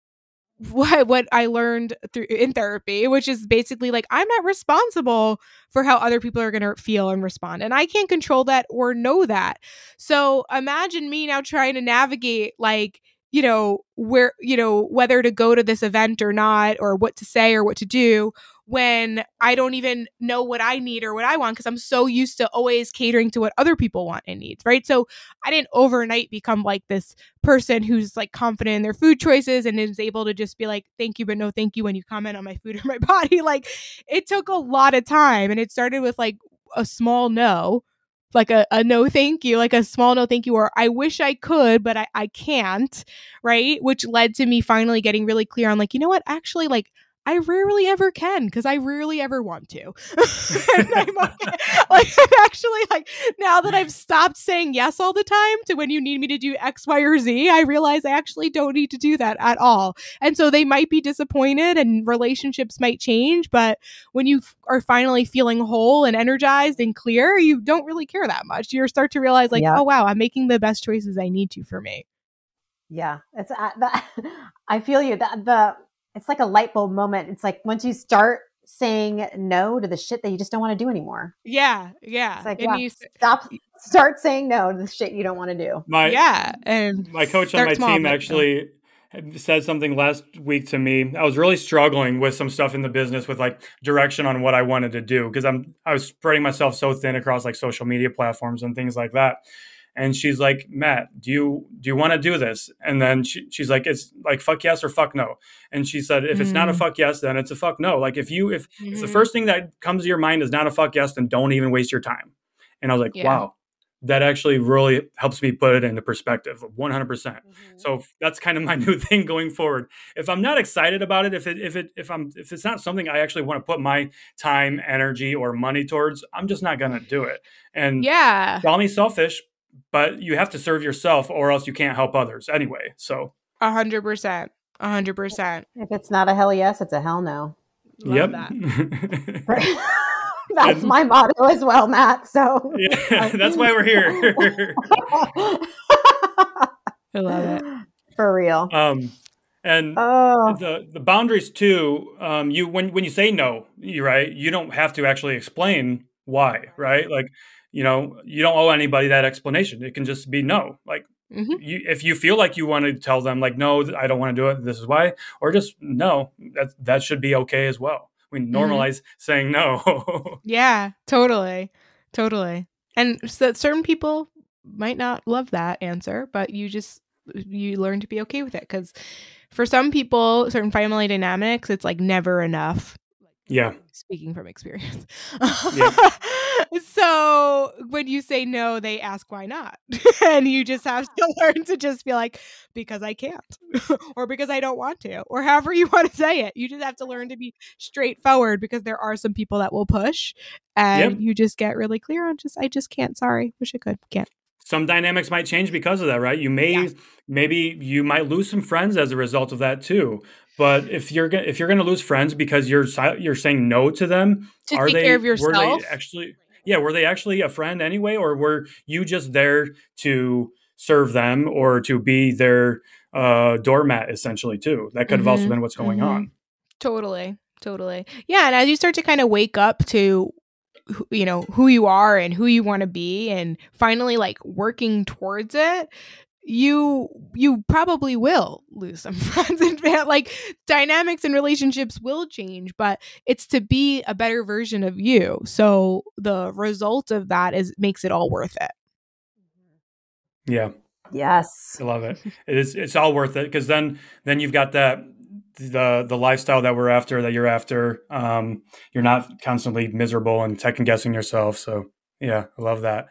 what what I learned through in therapy, which is basically like I'm not responsible for how other people are going to feel and respond, and I can't control that or know that. So imagine me now trying to navigate like you know where you know whether to go to this event or not or what to say or what to do when I don't even know what I need or what I want because I'm so used to always catering to what other people want and needs, right? So I didn't overnight become like this person who's like confident in their food choices and is able to just be like, thank you, but no thank you when you comment on my food or my body. Like it took a lot of time and it started with like a small no like a, a no thank you, like a small no thank you, or I wish I could, but I, I can't, right? Which led to me finally getting really clear on like, you know what, actually, like I rarely ever can because I rarely ever want to. I'm okay. like actually like now that I've stopped saying yes all the time to when you need me to do X, Y, or Z, I realize I actually don't need to do that at all. And so they might be disappointed and relationships might change, but when you f- are finally feeling whole and energized and clear, you don't really care that much. You start to realize like, oh wow, I'm making the best choices I need to for me. Yeah, it's uh, the, I feel you. That the it's like a light bulb moment. It's like once you start saying no to the shit that you just don't want to do anymore. Yeah, yeah. It's like yeah, you, stop, start saying no to the shit you don't want to do. My, yeah, and my coach on my team actually said something last week to me. I was really struggling with some stuff in the business with like direction on what I wanted to do because I'm I was spreading myself so thin across like social media platforms and things like that and she's like matt do you do you want to do this and then she, she's like it's like fuck yes or fuck no and she said if mm. it's not a mm. fuck yes then it's a fuck no like if you if, mm-hmm. if, the first thing that comes to your mind is not a fuck yes then don't even waste your time and i was like yeah. wow that actually really helps me put it into perspective 100% mm hmm so that's kind of my new thing going forward if i'm not excited about it if it if it if i'm if it's not something i actually want to put my time energy or money towards i'm just not to do it and yeah call me selfish but you have to serve yourself or else you can't help others anyway. So a hundred percent. A hundred percent. If it's not a hell yes, it's a hell no. Love yep. That. that's my motto as well, Matt. So yeah, that's why we're here. I love it. For real. Um and oh. the the boundaries too, um, you when when you say no, you right, you don't have to actually explain why, right? Like you know, you don't owe anybody that explanation. It can just be no. Like mm-hmm. you, if you feel like you want to tell them like, no, I don't want to do it. This is why, or just no, that, that should be okay as well. We mm-hmm. normalize mm-hmm. saying no. yeah, totally. Totally. And so certain people might not love that answer, but you just, you learn to be okay with it. Cause for some people, certain family dynamics, it's like never enough. Yeah. Speaking from experience. Yeah. so when you say no, they ask why not. and you just have to learn to just be like, because I can't, or because I don't want to, or however you want to say it. You just have to learn to be straightforward because there are some people that will push and yep. you just get really clear on just, I just can't. Sorry. Wish I could. Can't some dynamics might change because of that, right? You may yeah. maybe you might lose some friends as a result of that too. But if you're if you're going to lose friends because you're you're saying no to them, to are they were they actually yeah, were they actually a friend anyway, or were you just there to serve them or to be their uh, doormat essentially too? That could mm-hmm. have also mm-hmm. been what's going mm-hmm. on. Totally, totally. Yeah, and as you start to kind of wake up to you know who you are and who you want to be and finally like working towards it you you probably will lose some friends and like dynamics and relationships will change but it's to be a better version of you. So the result of that is makes it all worth it. Yeah. Yes. I love it. It is it's all worth it because then then you've got that the the lifestyle that we're after that you're after um you're not constantly miserable and second guessing yourself so yeah i love that.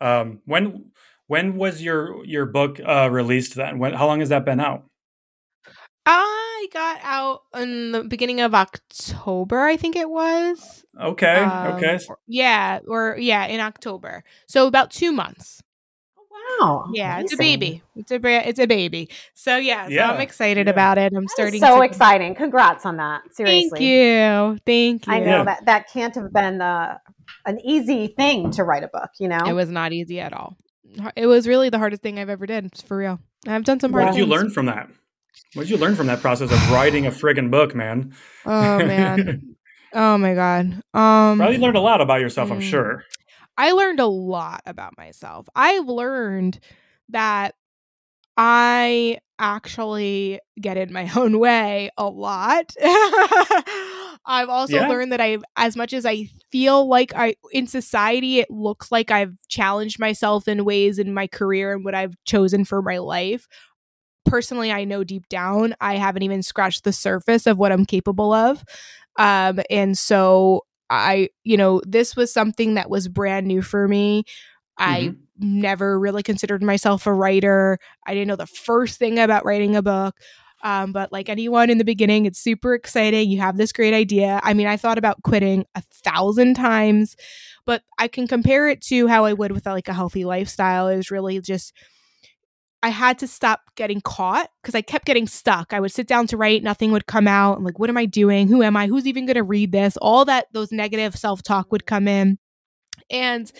Um when when was your your book uh, released? Then, when, how long has that been out? I got out in the beginning of October, I think it was. Okay. Um, okay. Yeah, or yeah, in October. So about two months. Oh, wow. Yeah, Amazing. it's a baby. It's a it's a baby. So yeah, so yeah. I'm excited yeah. about it. I'm that starting. So to... exciting! Congrats on that. Seriously. Thank you. Thank you. I know yeah. that that can't have been the an easy thing to write a book. You know, it was not easy at all. It was really the hardest thing I've ever did, for real. I've done some hard What did you learn from that? What did you learn from that process of writing a friggin' book, man? Oh man. oh my god. Um Probably learned a lot about yourself, mm, I'm sure. I learned a lot about myself. I've learned that I actually get in my own way a lot. I've also yeah. learned that I, as much as I feel like I, in society, it looks like I've challenged myself in ways in my career and what I've chosen for my life. Personally, I know deep down I haven't even scratched the surface of what I'm capable of. Um, and so I, you know, this was something that was brand new for me. I mm-hmm. never really considered myself a writer. I didn't know the first thing about writing a book. Um, but like anyone in the beginning, it's super exciting. You have this great idea. I mean, I thought about quitting a thousand times, but I can compare it to how I would with like a healthy lifestyle. Is really just I had to stop getting caught because I kept getting stuck. I would sit down to write, nothing would come out. I'm like, what am I doing? Who am I? Who's even going to read this? All that, those negative self talk would come in. And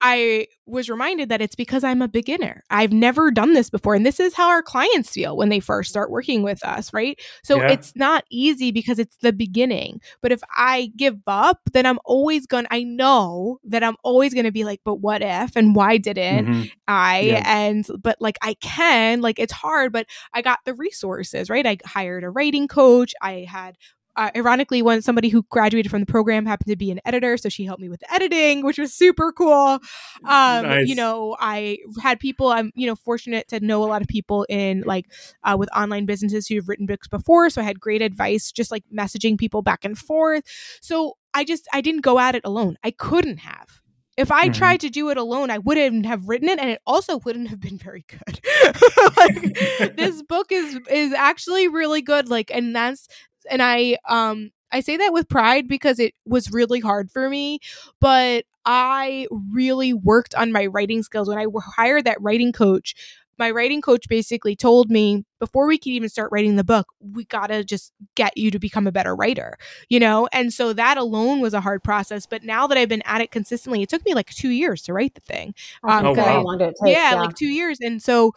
I was reminded that it's because I'm a beginner. I've never done this before. And this is how our clients feel when they first start working with us, right? So yeah. it's not easy because it's the beginning. But if I give up, then I'm always going to, I know that I'm always going to be like, but what if? And why didn't mm-hmm. I? Yeah. And, but like, I can, like, it's hard, but I got the resources, right? I hired a writing coach. I had uh, ironically, when somebody who graduated from the program happened to be an editor, so she helped me with the editing, which was super cool. Um, nice. You know, I had people. I'm you know fortunate to know a lot of people in like uh, with online businesses who have written books before, so I had great advice, just like messaging people back and forth. So I just I didn't go at it alone. I couldn't have. If I mm-hmm. tried to do it alone, I wouldn't have written it, and it also wouldn't have been very good. like, this book is is actually really good. Like, and that's and I um I say that with pride because it was really hard for me, but I really worked on my writing skills when I hired that writing coach. My writing coach basically told me before we could even start writing the book, we got to just get you to become a better writer, you know? And so that alone was a hard process. But now that I've been at it consistently, it took me like two years to write the thing. Um, oh, wow. I, take, yeah, yeah, like two years. And so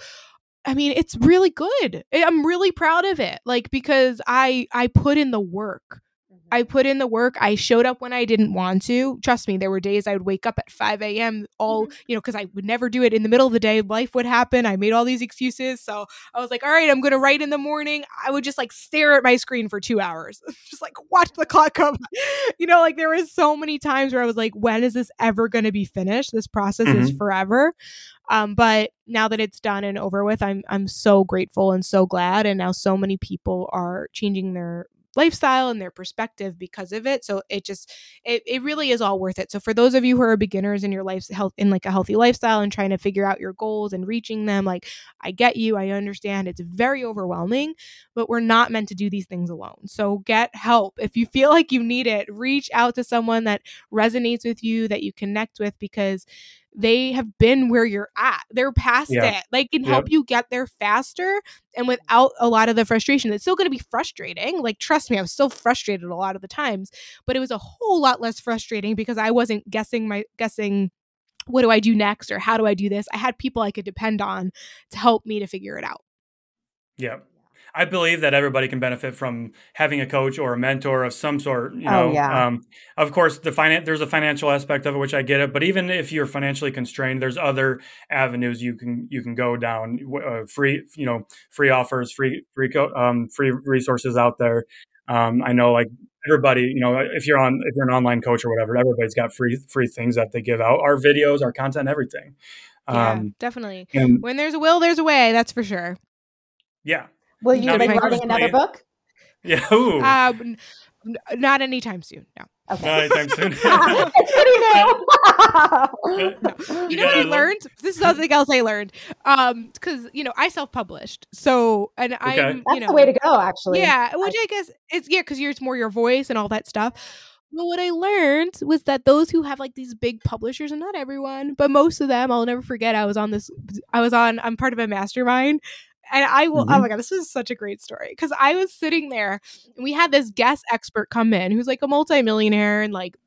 I mean, it's really good. I'm really proud of it. Like because I I put in the work. I put in the work. I showed up when I didn't want to. Trust me, there were days I would wake up at 5 a.m. all, mm-hmm. you know, because I would never do it in the middle of the day. Life would happen. I made all these excuses. So I was like, all right, I'm going to write in the morning. I would just like stare at my screen for two hours, just like watch the clock come. you know, like there was so many times where I was like, when is this ever going to be finished? This process mm-hmm. is forever. Um, but now that it's done and over with, I'm I'm so grateful and so glad. And now so many people are changing their lifestyle and their perspective because of it. So it just it, it really is all worth it. So for those of you who are beginners in your life health in like a healthy lifestyle and trying to figure out your goals and reaching them, like I get you, I understand it's very overwhelming, but we're not meant to do these things alone. So get help. If you feel like you need it, reach out to someone that resonates with you, that you connect with because they have been where you're at. They're past yeah. it. They can help yep. you get there faster and without a lot of the frustration. It's still going to be frustrating. Like, trust me, I was still frustrated a lot of the times, but it was a whole lot less frustrating because I wasn't guessing my guessing what do I do next or how do I do this. I had people I could depend on to help me to figure it out. Yeah. I believe that everybody can benefit from having a coach or a mentor of some sort. You oh, know, oh, yeah. um, of course, the finan- there's a financial aspect of it, which I get it. But even if you're financially constrained, there's other avenues you can you can go down. Uh, free, you know, free offers, free free co- um, free resources out there. Um, I know, like everybody, you know, if you're on if you're an online coach or whatever, everybody's got free free things that they give out. Our videos, our content, everything. Yeah, um, definitely. And when there's a will, there's a way. That's for sure. Yeah, Will you be writing another book? Yeah. Ooh. Um, not anytime soon. No. Okay. Not anytime soon. it's no. You know what I learned? This is something else I learned. Um, because you know I self-published, so and okay. I, you know, the way to go. Actually, yeah. Which I, I guess it's yeah, because it's more your voice and all that stuff. But what I learned was that those who have like these big publishers, and not everyone, but most of them, I'll never forget. I was on this. I was on. I'm part of a mastermind, and I will, oh mm-hmm. oh my God, this is such a great story. Because I was sitting there and we had this guest expert come in who's like a multimillionaire and like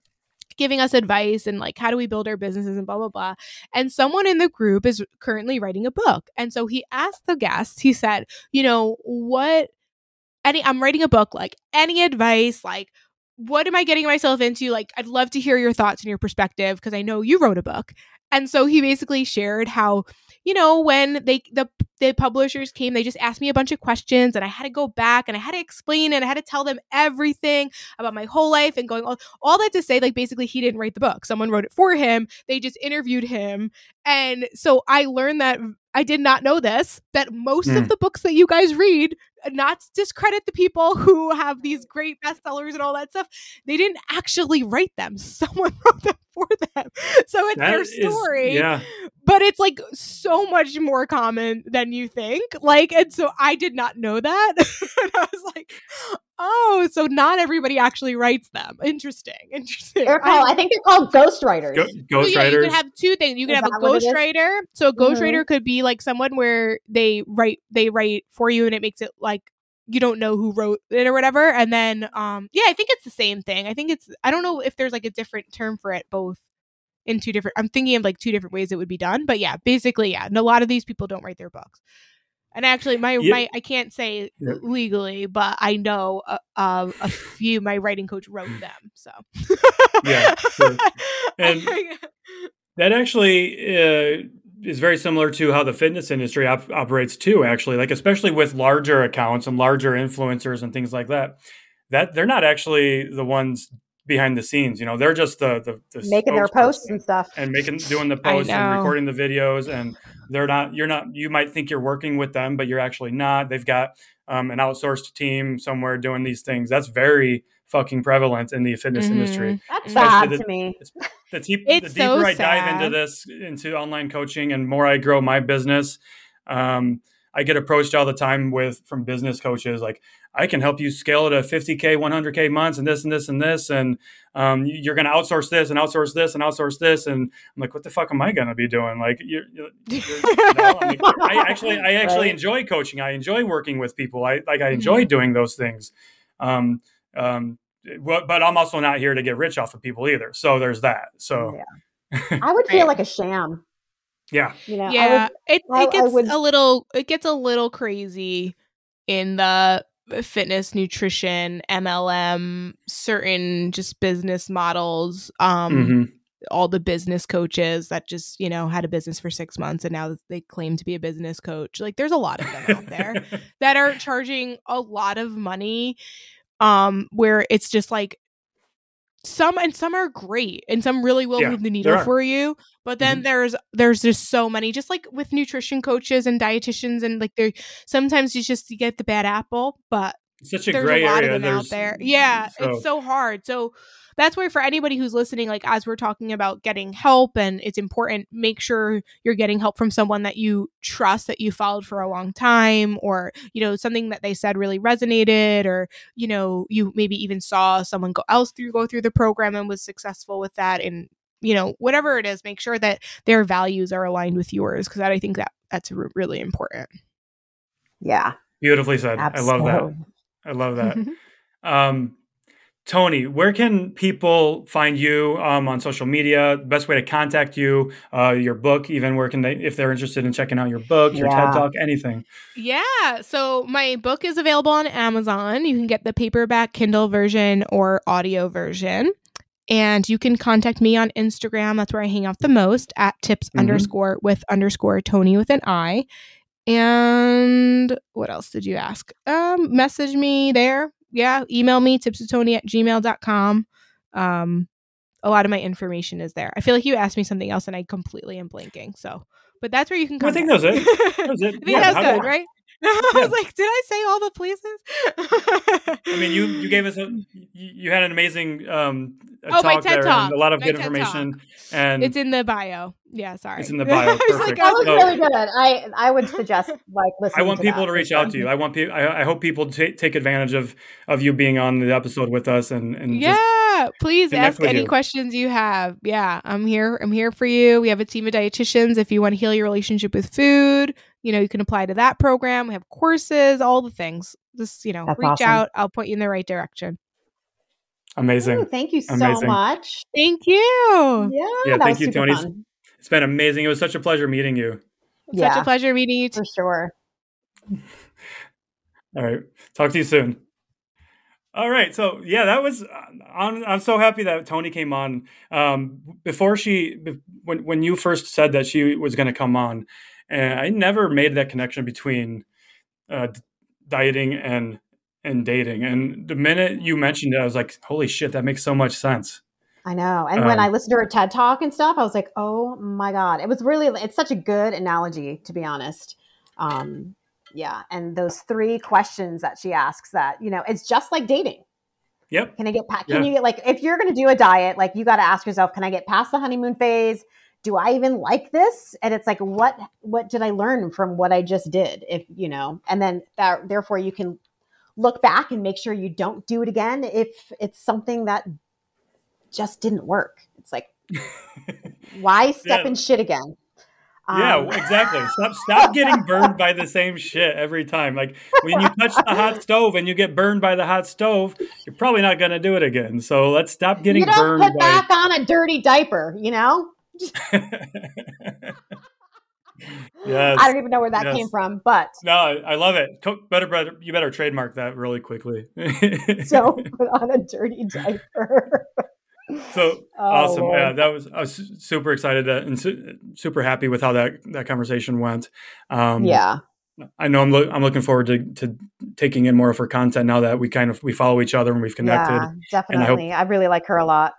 giving us advice and like how do we build our businesses and blah blah blah and someone in the group is currently writing a book and so he asked the guest he said you know what any i'm writing a book like any advice like what am I getting myself into? Like, I'd love to hear your thoughts and your perspective because I know you wrote a book. And so he basically shared how, you know, when they the the publishers came, they just asked me a bunch of questions and I had to go back and I had to explain and I had to tell them everything about my whole life and going all, all that to say like basically he didn't write the book. Someone wrote it for him. They just interviewed him. And so I learned that I did not know this that most mm. of the books that you guys read not discredit the people who have these great bestsellers and all that stuff. They didn't actually write them. Someone wrote them for them. So it's that their story. Is, yeah. But it's like so much more common than you think. Like, and so I did not know that. and I was like, oh, so not everybody actually writes them. Interesting. Interesting. They're called, I, I think they're called ghostwriters. Go- ghostwriters. So yeah, you could have two things. You could is have a ghostwriter. So a ghostwriter mm-hmm. could be like someone where they write they write for you and it makes it like you don't know who wrote it or whatever. And then um yeah, I think it's the same thing. I think it's I don't know if there's like a different term for it both in two different I'm thinking of like two different ways it would be done. But yeah, basically, yeah. And a lot of these people don't write their books. And actually, my yeah. my I can't say yeah. legally, but I know a, a, a, few. My writing coach wrote them, so yeah. Sure. And that actually uh, is very similar to how the fitness industry op- operates too. Actually, like especially with larger accounts and larger influencers and things like that, that they're not actually the ones behind the scenes. You know, they're just the the, the making their posts and stuff, and making doing the posts and recording the videos. And they're not. You're not. You might think you're working with them, but you're actually not. They've got um, an outsourced team somewhere doing these things. That's very fucking prevalent in the fitness mm-hmm. industry. That's sad the, to me. The, te- the deeper so I dive into this, into online coaching, and more I grow my business, um, I get approached all the time with from business coaches like, I can help you scale to 50k, 100k months, and this and this and this, and um, you're going to outsource this and outsource this and outsource this, and I'm like, what the fuck am I going to be doing? Like, you're, you're, no, I, mean, I, actually, I actually right. enjoy coaching. I enjoy working with people. I like, I enjoy mm-hmm. doing those things. Um, um, but I'm also not here to get rich off of people either. So there's that. So yeah. I would feel like a sham. Yeah. You know, yeah. Would, it, it gets would... a little it gets a little crazy in the fitness nutrition mlm certain just business models um mm-hmm. all the business coaches that just you know had a business for six months and now they claim to be a business coach like there's a lot of them out there that are charging a lot of money um where it's just like some and some are great and some really will yeah, move the needle for you but then mm-hmm. there's there's just so many just like with nutrition coaches and dietitians and like there sometimes you just you get the bad apple but such a there's gray a lot area. of them out there yeah so. it's so hard so that's why for anybody who's listening like as we're talking about getting help and it's important make sure you're getting help from someone that you trust that you followed for a long time or you know something that they said really resonated or you know you maybe even saw someone go else through go through the program and was successful with that and you know whatever it is make sure that their values are aligned with yours because i think that that's really important. Yeah. Beautifully said. Absolutely. i love that. I love that. Um Toni, where can people find you um, on social media? Best way to contact you, uh, your book, even where can they, if they're interested in checking out your book, your yeah. TED Talk, anything? Yeah. So my book is available on Amazon. You can get the paperback Kindle version or audio version. And you can contact me on Instagram. That's where I hang out the most at tips mm-hmm. underscore with underscore Toni with an I. And what else did you ask? Um, message me there yeah, email me tipswithtoni at gmail.com. Um, a lot of my information is there. I feel like you asked me something else and I completely am blanking. So, but that's where you can come. I think that was it. That was it. I think yeah, that was good, right? I was like, did I say all the places? I mean, you you gave us a you had an amazing um oh, talk there, talk. a lot of my good TED information, talk. and it's in the bio. Yeah, sorry, it's in the bio. Perfect. like, that was so, really good. I I would suggest like listening. I want to people that. to reach out to you. I want people. I, I hope people t- take advantage of of you being on the episode with us and and yeah, please ask any you. questions you have. Yeah, I'm here. I'm here for you. We have a team of dietitians. If you want to heal your relationship with food, you know, you can apply to that program. We have courses, all the things. Just, you know, That's reach awesome. out. I'll point you in the right direction. Amazing. Ooh, thank you so amazing. much. Thank you. Yeah. Yeah. thank you, Toni. Fun. It's been amazing. It was such a pleasure meeting you. Yeah, such a pleasure meeting you. For sure. All right. Talk to you soon. All right, so yeah, that was. I'm, I'm so happy that Toni came on. Um, before she, when when you first said that she was going to come on, and I never made that connection between uh, dieting and and dating. And the minute you mentioned it, I was like, "Holy shit, that makes so much sense." I know. And um, when I listened to her TED talk and stuff, I was like, "Oh my god!" It was really. It's such a good analogy, to be honest. Um, yeah. And those three questions that she asks that, you know, it's just like dating. Yep. Can I get past, can yeah. you get like, if you're going to do a diet, like you got to ask yourself, can I get past the honeymoon phase? Do I even like this? And it's like, what, what did I learn from what I just did? If, you know, and then that, therefore you can look back and make sure you don't do it again. If it's something that just didn't work, it's like, why step yeah. in shit again? Um, yeah, exactly. Stop stop getting burned by the same shit every time. Like when you touch the hot stove and you get burned by the hot stove, you're probably not going to do it again. So let's stop getting you don't burned. Put by... back on a dirty diaper, you know. yes. I don't even know where that yes. came from, but no, I love it. Better, better, you better trademark that really quickly. so put on a dirty diaper so oh, awesome Lord. yeah that was i was super excited and su- super happy with how that that conversation went um, yeah i know i'm, lo- I'm looking forward to, to taking in more of her content now that we kind of we follow each other and we've connected yeah, definitely I, hope, I, really like her a lot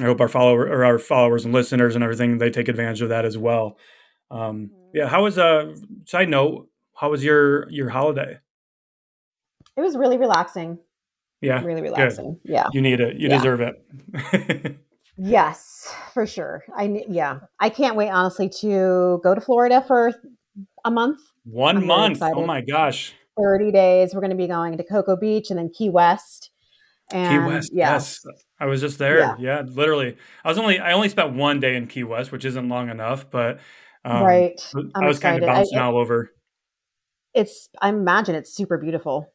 i hope our follower or our followers and listeners and everything they take advantage of that as well um, yeah how was uh side note how was your your holiday it was really relaxing yeah. Really relaxing. Good. Yeah. You need it. You yeah. deserve it. yes, for sure. I yeah. I can't wait honestly to go to Florida for a month. One I'm month. Oh my gosh. 30 days. We're going to be going to Cocoa Beach and then Key West. And Key West. Yeah. Yes. I was just there. Yeah. yeah. literally. I was only I only spent one day in Key West, which isn't long enough, but um, right. I'm i was excited. kind of bouncing I, all over. It's I imagine it's super beautiful.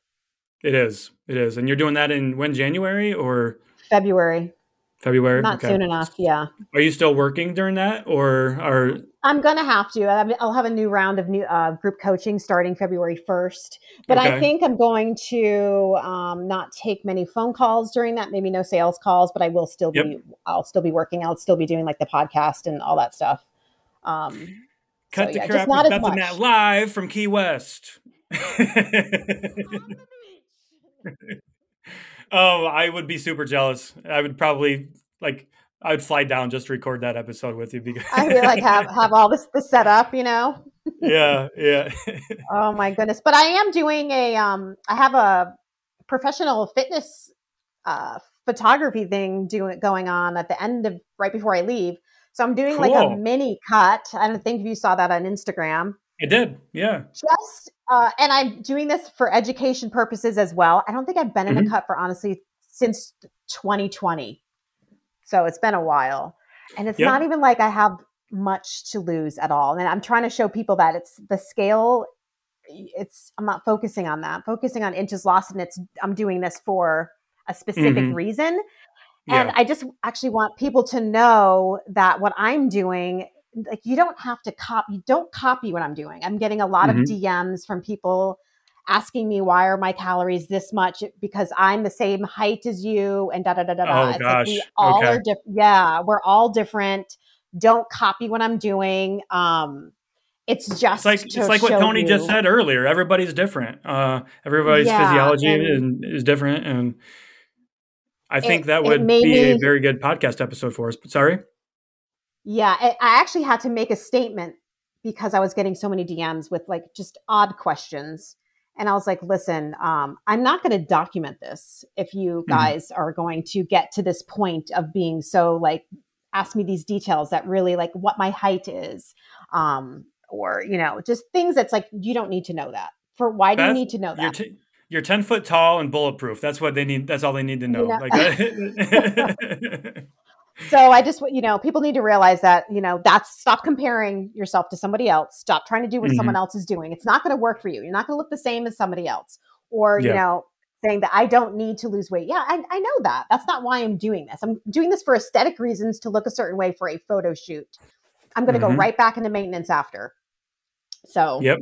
It is. It is. And you're doing that in when January or February? February. Not okay. soon enough. Yeah. Are you still working during that, or are? I'm gonna have to. I'll have a new round of new uh, group coaching starting February 1st. But okay. I think I'm going to um, not take many phone calls during that. Maybe no sales calls, but I will still be. I'll still be working. I'll still be doing like the podcast and all that stuff. Um, Cut so, the yeah, crap. Not Nothing that live from Key West. oh, I would be super jealous. I would probably like I would fly down just to record that episode with you because I would like have have all this the setup, you know. yeah, yeah. oh my goodness! But I am doing a um. I have a professional fitness uh photography thing doing going on at the end of right before I leave. So I'm doing cool. like a mini cut. I don't think you saw that on Instagram. I did, yeah. Just uh, and I'm doing this for education purposes as well. I don't think I've been in mm-hmm. a cut for honestly since 2020. So it's been a while. And it's yep. not even like I have much to lose at all. And I'm trying to show people that it's the scale it's I'm not focusing on that. I'm focusing on inches lost and it's I'm doing this for a specific mm-hmm. reason. And yeah. I just actually want people to know that what I'm doing like you don't have to copy you don't copy what i'm doing i'm getting a lot mm-hmm. of dms from people asking me why are my calories this much because i'm the same height as you and da da da da da oh, it's gosh. like we all okay. are different yeah we're all different don't copy what i'm doing um it's just it's like it's like what Toni you. just said earlier. Everybody's different. Uh, everybody's yeah, physiology and, is different, and I think it, that would be me, a very good podcast episode for us. But sorry. Yeah, I actually had to make a statement because I was getting so many DMs with like just odd questions. And I was like, listen, um, I'm not going to document this if you mm-hmm. guys mm-hmm. are going to get to this point of being so like, ask me these details that really like what my height is, um, or, you know, just things that's like, you don't need to know that. For why Beth, do you need to know that? You're, t- you're 10 foot tall and bulletproof. That's what they need. That's all they need to know. You know? Like, so I just, you know, people need to realize that, you know, that's stop comparing yourself to somebody else. Stop trying to do what mm-hmm. someone else is doing. It's not going to work for you. You're not going to look the same as somebody else. Or, yeah. you know, saying that I don't need to lose weight. Yeah, I, I know that. That's not why I'm doing this. I'm doing this for aesthetic reasons to look a certain way for a photo shoot. I'm going to mm-hmm. go right back into maintenance after. So, yep.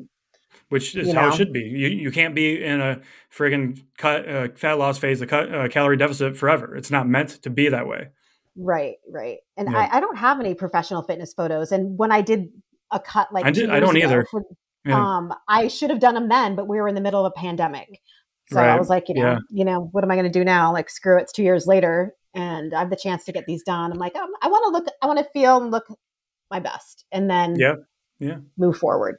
which is how know? it should be. You you can't be in a friggin' cut uh, fat loss phase, a cut uh, calorie deficit forever. It's not meant to be that way. Right, right. And yeah. I, I, don't have any professional fitness photos. And when I did a cut like I, did, I don't either. For, yeah. Um, I should have done them then, but we were in the middle of a pandemic. So right. I was like, you know, yeah. you know, what am I going to do now? Like, screw it. It's two years later, and I have the chance to get these done. I'm like, um, I want to look, I want to feel and look my best, and then yeah, yeah, move forward.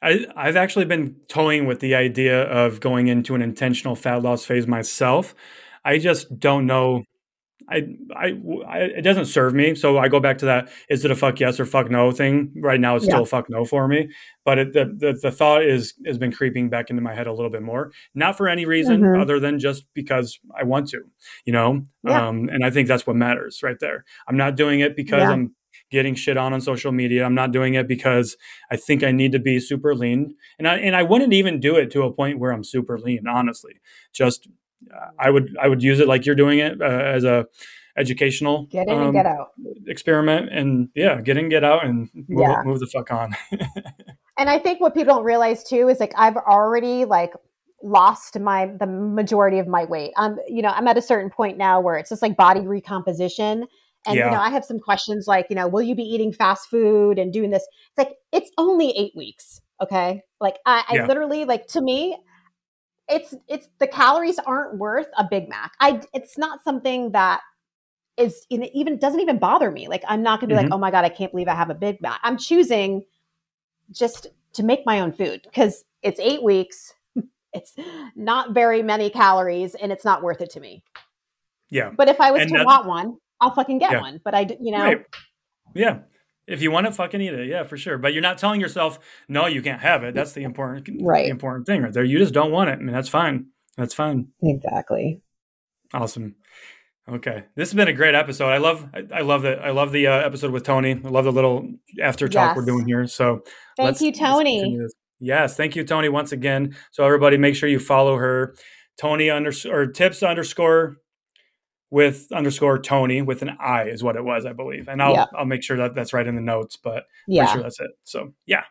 I, I've actually been toying with the idea of going into an intentional fat loss phase myself. I just don't know I, I, I, it doesn't serve me. So I go back to that. Is it a fuck yes or fuck no thing? Right now, it's yeah. still a fuck no for me. But it, the, the, the thought is has been creeping back into my head a little bit more. Not for any reason mm-hmm. other than just because I want to, you know. Yeah. Um, and I think that's what matters right there. I'm not doing it because yeah. I'm getting shit on on social media. I'm not doing it because I think I need to be super lean. And I and I wouldn't even do it to a point where I'm super lean. Honestly, just I would I would use it like you're doing it uh, as a educational get in um, and get out experiment and yeah get in get out and move, yeah. move the fuck on and i think what people don't realize too is like i've already like lost my the majority of my weight i'm you know i'm at a certain point now where it's just like body recomposition and yeah. you know i have some questions like you know will you be eating fast food and doing this it's like it's only eight weeks okay like i, I yeah. literally like to me it's it's the calories aren't worth a Big Mac. I it's not something that is you know, even doesn't even bother me. Like I'm not gonna be mm-hmm. like, oh my god, I can't believe I have a Big Mac. I'm choosing just to make my own food because it's eight weeks. It's not very many calories, and it's not worth it to me. Yeah. But if I was and to want one, I'll fucking get yeah. one. But I, you know. Right. Yeah. If you want to fucking eat it, yeah, for sure. But you're not telling yourself, no, you can't have it. That's the important, right. the important thing right there. You just don't want it. I mean, that's fine. That's fine. Exactly. Awesome. Okay, this has been a great episode. I love, I, I love that. I love the uh, episode with Toni. I love the little after talk yes. we're doing here. So thank you, Toni. Yes, thank you, Toni, once again. So everybody, make sure you follow her, Toni under or tips underscore with underscore Toni with an I is what it was, I believe. And I'll yeah. I'll make sure that that's right in the notes, but yeah, sure that's it. So yeah,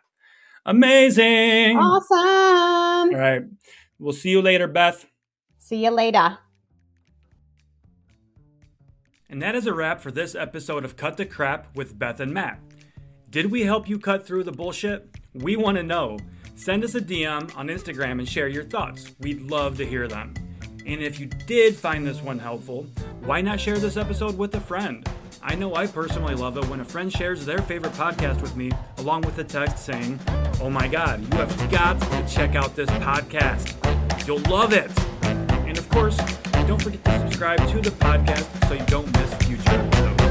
amazing, awesome. All right, we'll see you later, Beth. See you later. And that is a wrap for this episode of Cut the Crap with Beth and Matt. Did we help you cut through the bullshit? We want to know. Send us a DM on Instagram and share your thoughts. We'd love to hear them. And if you did find this one helpful, why not share this episode with a friend? I know I personally love it when a friend shares their favorite podcast with me, along with a text saying, Oh my God, you have got to check out this podcast. You'll love it. And of course, don't forget to subscribe to the podcast so you don't miss future episodes.